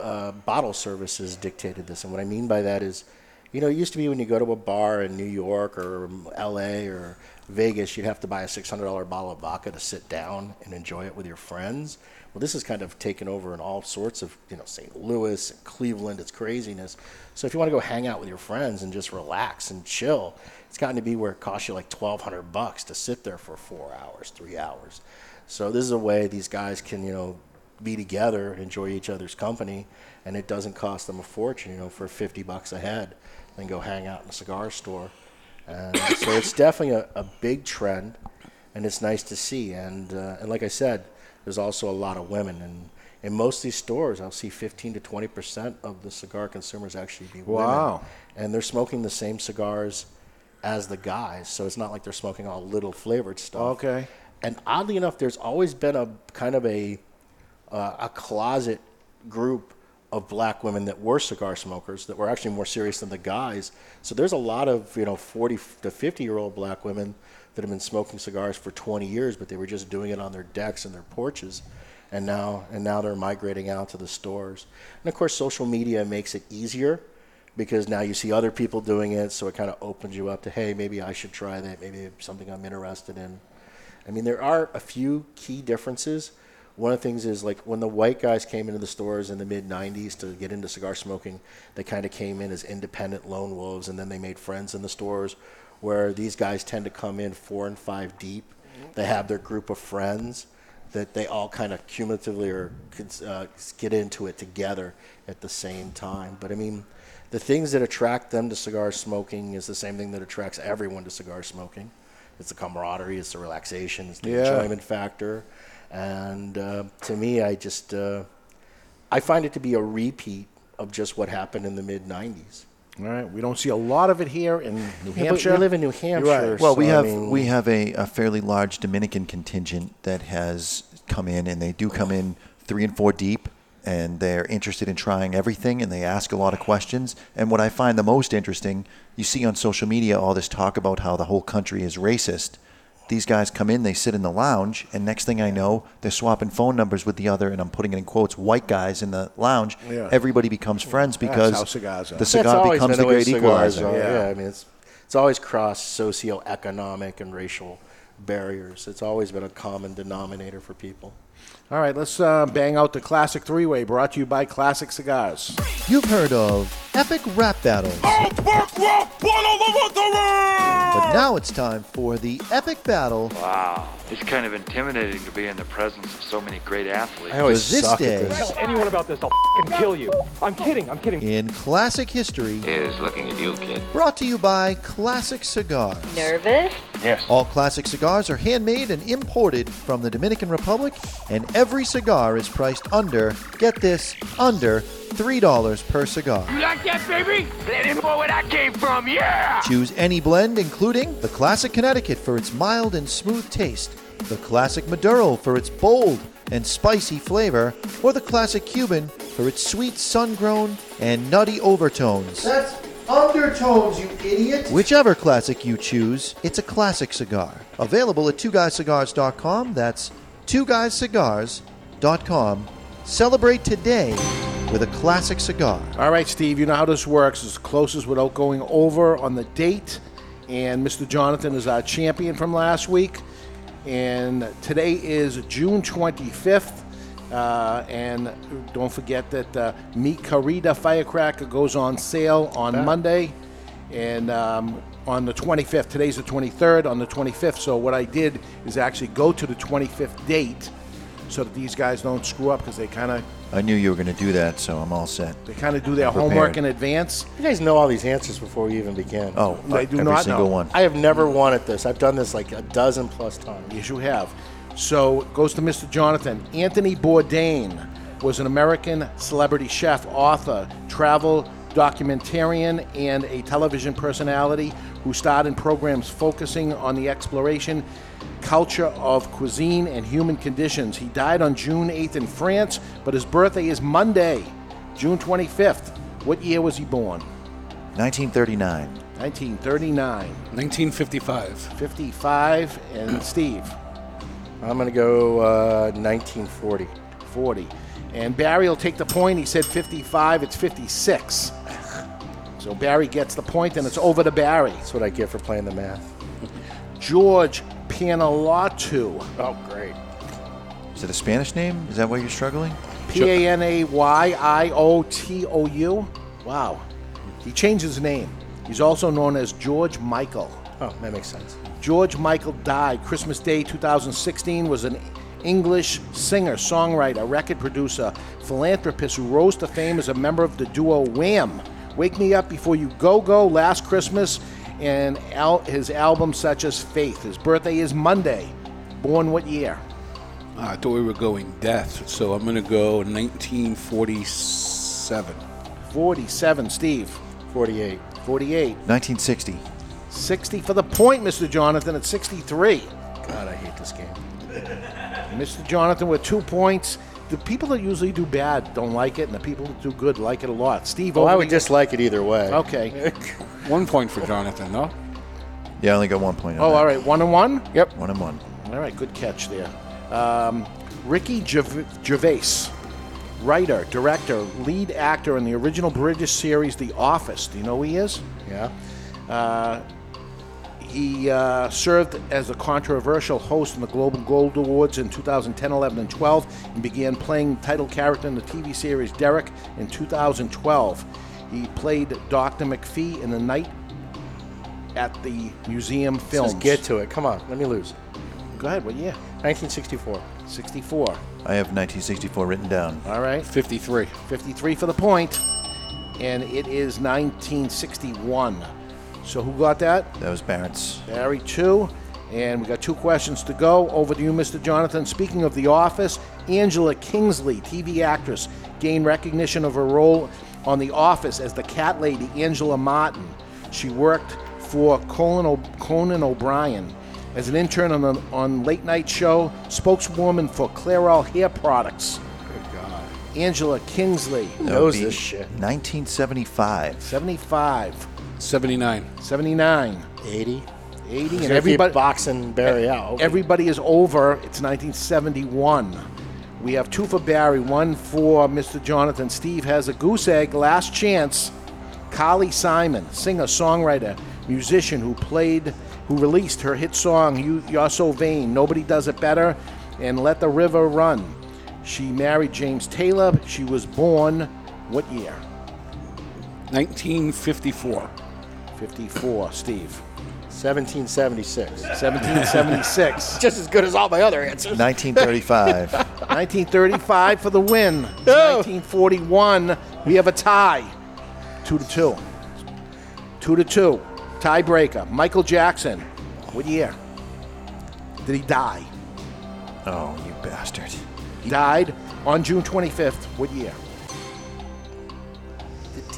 uh, bottle services dictated this. And what I mean by that is, you know, it used to be when you go to a bar in New York or L.A. or Vegas, you'd have to buy a $600 bottle of vodka to sit down and enjoy it with your friends. Well, this has kind of taken over in all sorts of, you know, St. Louis and Cleveland. It's craziness. So if you want to go hang out with your friends and just relax and chill, it's gotten to be where it costs you like 1200 bucks to sit there for four hours, three hours. So this is a way these guys can, you know, be together, enjoy each other's company, and it doesn't cost them a fortune, you know, for 50 bucks a head, then go hang out in a cigar store. And [coughs] so it's definitely a, a big trend, and it's nice to see. And, uh, and like I said, there's also a lot of women. And in most of these stores, I'll see 15 to 20% of the cigar consumers actually be women. And they're smoking the same cigars as the guys, so it's not like they're smoking all little flavored stuff. Okay. And oddly enough, there's always been a kind of a uh, a closet group of black women that were cigar smokers that were actually more serious than the guys. So there's a lot of you know 40 to 50 year old black women that have been smoking cigars for 20 years, but they were just doing it on their decks and their porches, and now and now they're migrating out to the stores. And of course, social media makes it easier because now you see other people doing it, so it kind of opens you up to hey, maybe I should try that, maybe something I'm interested in. I mean, there are a few key differences. One of the things is like when the white guys came into the stores in the mid 90s to get into cigar smoking, they kind of came in as independent lone wolves and then they made friends in the stores. Where these guys tend to come in four and five deep. They have their group of friends that they all kind of cumulatively or uh, get into it together at the same time. But I mean, the things that attract them to cigar smoking is the same thing that attracts everyone to cigar smoking. It's the camaraderie, it's the relaxation, it's the Yeah. enjoyment factor, and uh, to me, I just uh, I find it to be a repeat of just what happened in the mid '90s. All right, we don't see a lot of it here in New Yeah, but Hampshire. we live in New Hampshire, right. Well, we So, I have mean- we have a, a fairly large Dominican contingent that has come in, and they do come in three and four deep, and they're interested in trying everything, and they ask a lot of questions. And what I find the most interesting, you see on social media all this talk about how the whole country is racist. These guys come in, they sit in the lounge, and next thing I know, they're swapping phone numbers with the other, and I'm putting it in quotes, white guys in the lounge. Yeah. Everybody becomes friends because how cigars are. the cigar always becomes been the great equalizer. Yeah. Yeah. I mean it's it's always crossed socioeconomic and racial barriers. It's always been a common denominator for people. All right, let's uh, bang out the classic three-way brought to you by Classic Cigars. You've heard of epic rap battles. But now it's time for the epic battle. Wow, it's kind of intimidating to be in the presence of so many great athletes. I always For this suck at day- this. Tell anyone about this, I'll f***ing kill you. I'm kidding, I'm kidding. In classic history, Here's looking at you, kid. brought to you by Classic Cigars. Nervous? Yes. All classic cigars are handmade and imported from the Dominican Republic, and every cigar is priced under, get this, under $3 per cigar. You like that, baby? Let him know where that came from, yeah! Choose any blend, including the Classic Connecticut for its mild and smooth taste, the Classic Maduro for its bold and spicy flavor, or the Classic Cuban for its sweet sun grown and nutty overtones. That's undertones, you idiot. Whichever classic you choose, it's a classic cigar. Available at twoguyscigars.com. That's twoguyscigars.com. Celebrate today with a classic cigar. All right, Steve, you know how this works. It's closest without going over on the date. And Mr. Jonathan is our champion from last week. And today is June 25th. Uh, and don't forget that uh, Mi Querida Firecracker goes on sale on Yeah. Monday. And um, on the 25th, today's the 23rd, on the 25th. So what I did is actually go to the 25th date so that these guys don't screw up because they kind of I knew you were going to do that, so I'm all set. they kind of do their homework in advance. You guys know all these answers before we even begin. Oh, They do every not single know. one. I have never won at this. I've done this like a dozen plus times. Yes, you have. So it goes to Mr. Jonathan. Anthony Bourdain was an American celebrity chef, author, travel documentarian, and a television personality who starred in programs focusing on the exploration culture of cuisine and human conditions. He died on June 8th in France, but his birthday is Monday, June 25th. What year was he born? 1939. 1939. 1955. 55. And Steve? I'm going to go uh, 1940. 40. And Barry will take the point. He said 55. It's 56. So Barry gets the point, and it's over to Barry. That's what I get for playing the math. [laughs] George Panalatu. Oh, great. Is it a Spanish name? Is that why you're struggling? P A N A Y I O T O U. Wow. He changed his name. He's also known as George Michael. Oh, that makes sense. George Michael died Christmas Day 2016, was an English singer, songwriter, record producer, philanthropist who rose to fame as a member of the duo Wham! Wake Me Up Before You Go Go, Last Christmas, and al- his album such as Faith. His birthday is Monday. Born what year? I thought we were going death, so I'm going to go 1947. 47, Steve. 48. 48. 1960. 60 for the point, Mr. Jonathan, at 63. God, I hate this game. Mr. Jonathan with two points. The people that usually do bad don't like it, and the people that do good like it a lot. Steve, Well, I would to you. dislike it either way. Okay. [laughs] One point for Jonathan, no? Yeah, I only got one point. on Oh, that. all right. One and one? Yep. One and one. All right, good catch there. Um, Ricky Gerv- Gervais, writer, director, lead actor in the original British series The Office. Do you know who he is? Yeah. Uh, he uh, served as a controversial host in the Global Gold Awards in 2010, 11, and 12, and began playing the title character in the TV series Derek in 2012. He played Dr. McPhee in The Night at the Museum Films. Let's get to it. Come on, let me lose. Go ahead, what year? 1964. 64. I have 1964 written down. All right. 53. 53 for the point, and it is 1961. So who got that? That was Barrett's. Barry, two. And we got two questions to go. Over to you, Mr. Jonathan. Speaking of The Office, Angela Kingsley, TV actress, gained recognition of her role on The Office as the cat lady Angela Martin. She worked for Conan, o- Conan O'Brien as an intern on the on late night show, spokeswoman for Clairol Hair Products. Good God. Angela Kingsley. That would be 1975. 75. 79. 79. 80. 80. And everybody. boxing Barry out. Okay. Everybody is over. It's 1971. We have two for Barry, one for Mr. Jonathan. Steve has a goose egg. Last chance. Carly Simon, singer, songwriter, musician who played, who released her hit song "You You're So Vain," "Nobody Does It Better," and "Let the River Run." She married James Taylor. She was born what year? 1954. 54. Steve. 1776. 1776. [laughs] Just as good as all my other answers. 1935. 1935 [laughs] for the win. 1941, we have a tie. Two to two. Two to two. Tiebreaker. Michael Jackson. What year? Did he die? Oh, you bastard. He died on June 25th. What year?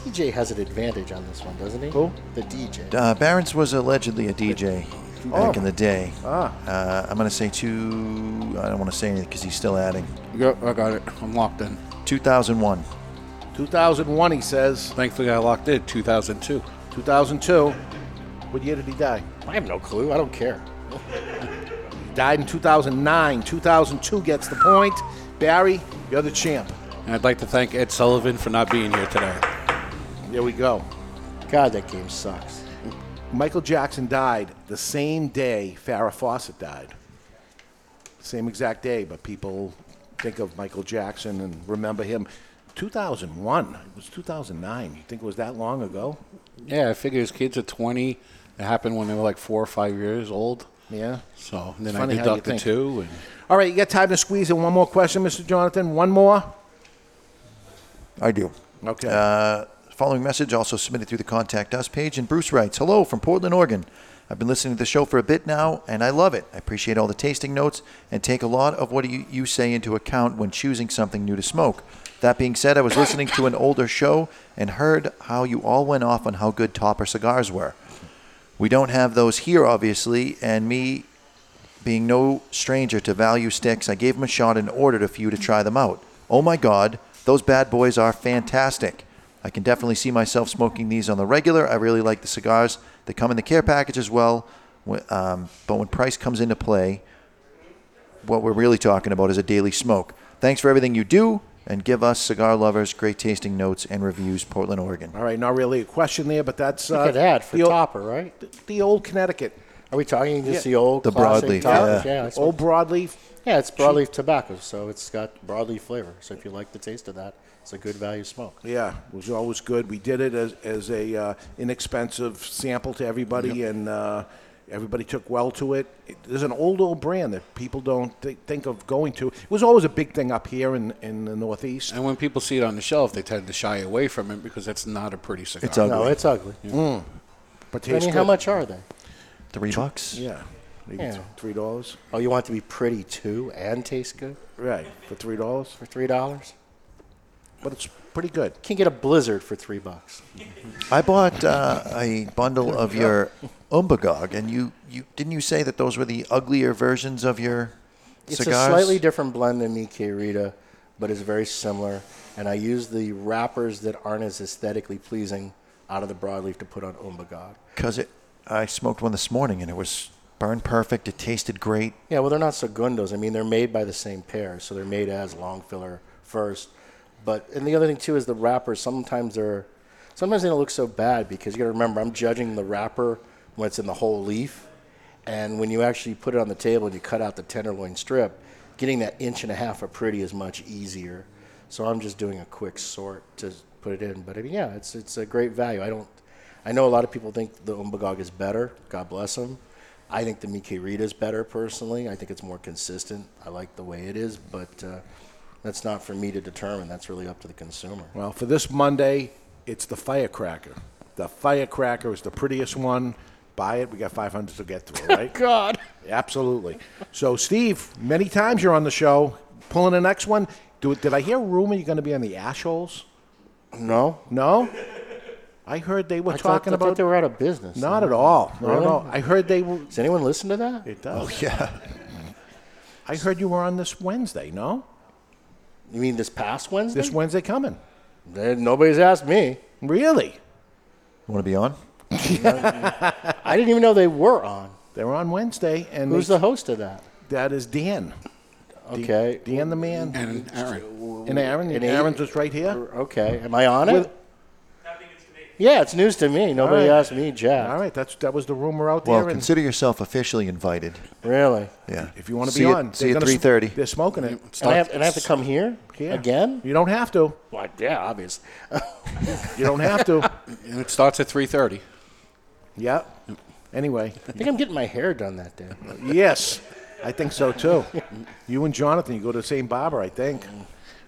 The DJ has an advantage on this one, doesn't he? Who? The DJ. Uh, Barron's was allegedly a DJ back Oh. in the day. Ah. Uh, I'm going to say two. I don't want to say anything because he's still adding. Go, I got it. I'm locked in. 2001. 2001, he says. Thankfully, I locked in 2002. 2002. What year did he die? I have no clue. I don't care. He died in 2009. 2002 gets the point. Barry, you're the champ. And I'd like to thank Ed Sullivan for not being here today. There we go. God, that game sucks. Michael Jackson died the same day Farrah Fawcett died. Same exact day, but people think of Michael Jackson and remember him. 2001. It was 2009. You think it was that long ago? Yeah, I figure his kids are 20. It happened when they were like four or five years old. Yeah. So then Funny I how you deduct the think. two. And All right, you got time to squeeze in one more question, Mr. Jonathan? One more? I do. Okay. Uh, following message also submitted through the Contact Us page. And Bruce writes Hello from Portland, Oregon. I've been listening to the show for a bit now, and I love it. I appreciate all the tasting notes and take a lot of what you, you say into account when choosing something new to smoke. That being said, I was listening to an older show and heard how you all went off on how good topper cigars were. We don't have those here, obviously, and me being no stranger to value sticks, I gave them a shot and ordered a few to try them out. Oh my god, those bad boys are fantastic. I can definitely see myself smoking these on the regular. I really like the cigars. They come in the care package as well. Um, but when price comes into play, what we're really talking about is a daily smoke. Thanks for everything you do and give us cigar lovers great tasting notes and reviews, Portland, Oregon. All right, not really a question there, but that's Look uh, at that for the, old, Topper, right? the, the old Connecticut. Are we talking just Yeah. the old The broadleaf, yeah. Yeah, Old broadleaf. yeah, it's broadleaf tobacco, so it's got broadleaf flavor. So if you like the taste of that, it's a good value smoke. Yeah, it was always good. We did it as, as a uh, inexpensive sample to everybody, and uh, everybody took well to it. it. There's an old old brand that people don't th- think of going to. It was always a big thing up here in, in the Northeast. and when people see it on the shelf, they tend to shy away from it because it's not a pretty cigar. It's ugly. No, it's ugly. Mm. But I tastes mean, how much are they? Three bucks? Yeah, maybe Yeah. three dollars. Oh, you want it to be pretty too and taste good Right for three dollars. for three dollars? But it's pretty good. Can't get a blizzard for three bucks. I bought uh, a bundle of your Umbagog, and you, you didn't you say that those were the uglier versions of your It's cigars? a slightly different blend than Mi Querida, but it's very similar. And I use the wrappers that aren't as aesthetically pleasing out of the broadleaf to put on Umbagog. Because it, I smoked one this morning, and it was burned perfect. It tasted great. Yeah, well, they're not segundos. I mean, they're made by the same pair, so they're made as long filler first. But and the other thing too is the wrappers. Sometimes they're sometimes they don't look so bad because you got to remember I'm judging the wrapper when it's in the whole leaf, and when you actually put it on the table and you cut out the tenderloin strip, getting that inch and a half of pretty is much easier. So I'm just doing a quick sort to put it in. But I mean, yeah, it's it's a great value. I don't. I know a lot of people think the Umbagog is better. God bless them. I think the Mi Querida is better personally. I think it's more consistent. I like the way it is, but uh, that's not for me to determine. That's really up to the consumer. Well, for this Monday, it's the firecracker. The firecracker is the prettiest one. Buy it. We got 500 to get through, right? [laughs] God. Absolutely. So, Steve, many times you're on the show. Pulling the next one. Do, did I hear a rumor you're going to be on the Ashholes? No. No? I heard they were I thought- talking I thought they were out of business. Not at all. No, Really? all. I heard they were. Does anyone listen to that? It does. Oh, yeah. [laughs] I heard you were on this Wednesday, no? You mean this past Wednesday? This Wednesday coming. There- nobody's asked me. Really? You want to be on? [laughs] I didn't even know they were on. They were on Wednesday, and Who's they- the host of that? That is Dan. Okay. Dan the man. And Aaron. And Aaron. And Aaron's just right here. Okay. Am I on it? With- yeah, it's news to me. Nobody All right. asked me, Jack. All right, that's that was the rumor out there. Well, and consider yourself officially invited. Really? Yeah. if you want to See be you- on, see you at 3:30. They're smoking it. And I, have, and I have to come here Yeah. again? You don't have to. Well, yeah, obviously. [laughs] You don't have to. And [laughs] it starts at 3:30. yeah. Anyway, I think I'm getting my hair done that day. yes, I think so too. You and Jonathan, you go to the same barber, I think.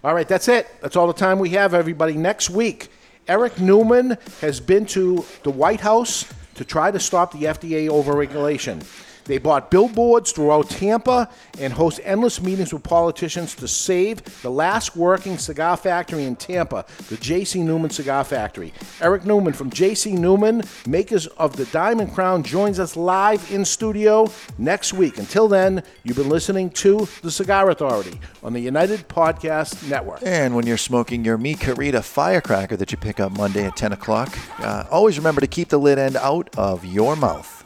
All right, that's it. That's all the time we have, everybody. Next week, Eric Newman has been to the White House to try to stop the FDA overregulation. They bought billboards throughout Tampa and host endless meetings with politicians to save the last working cigar factory in Tampa, the J.C. Newman Cigar Factory. Eric Newman from J.C. Newman, makers of the Diamond Crown, joins us live in studio next week. Until then, you've been listening to The Cigar Authority on the United Podcast Network. And when you're smoking your Mi Querida firecracker that you pick up Monday at 10 o'clock, uh, always remember to keep the lid end out of your mouth.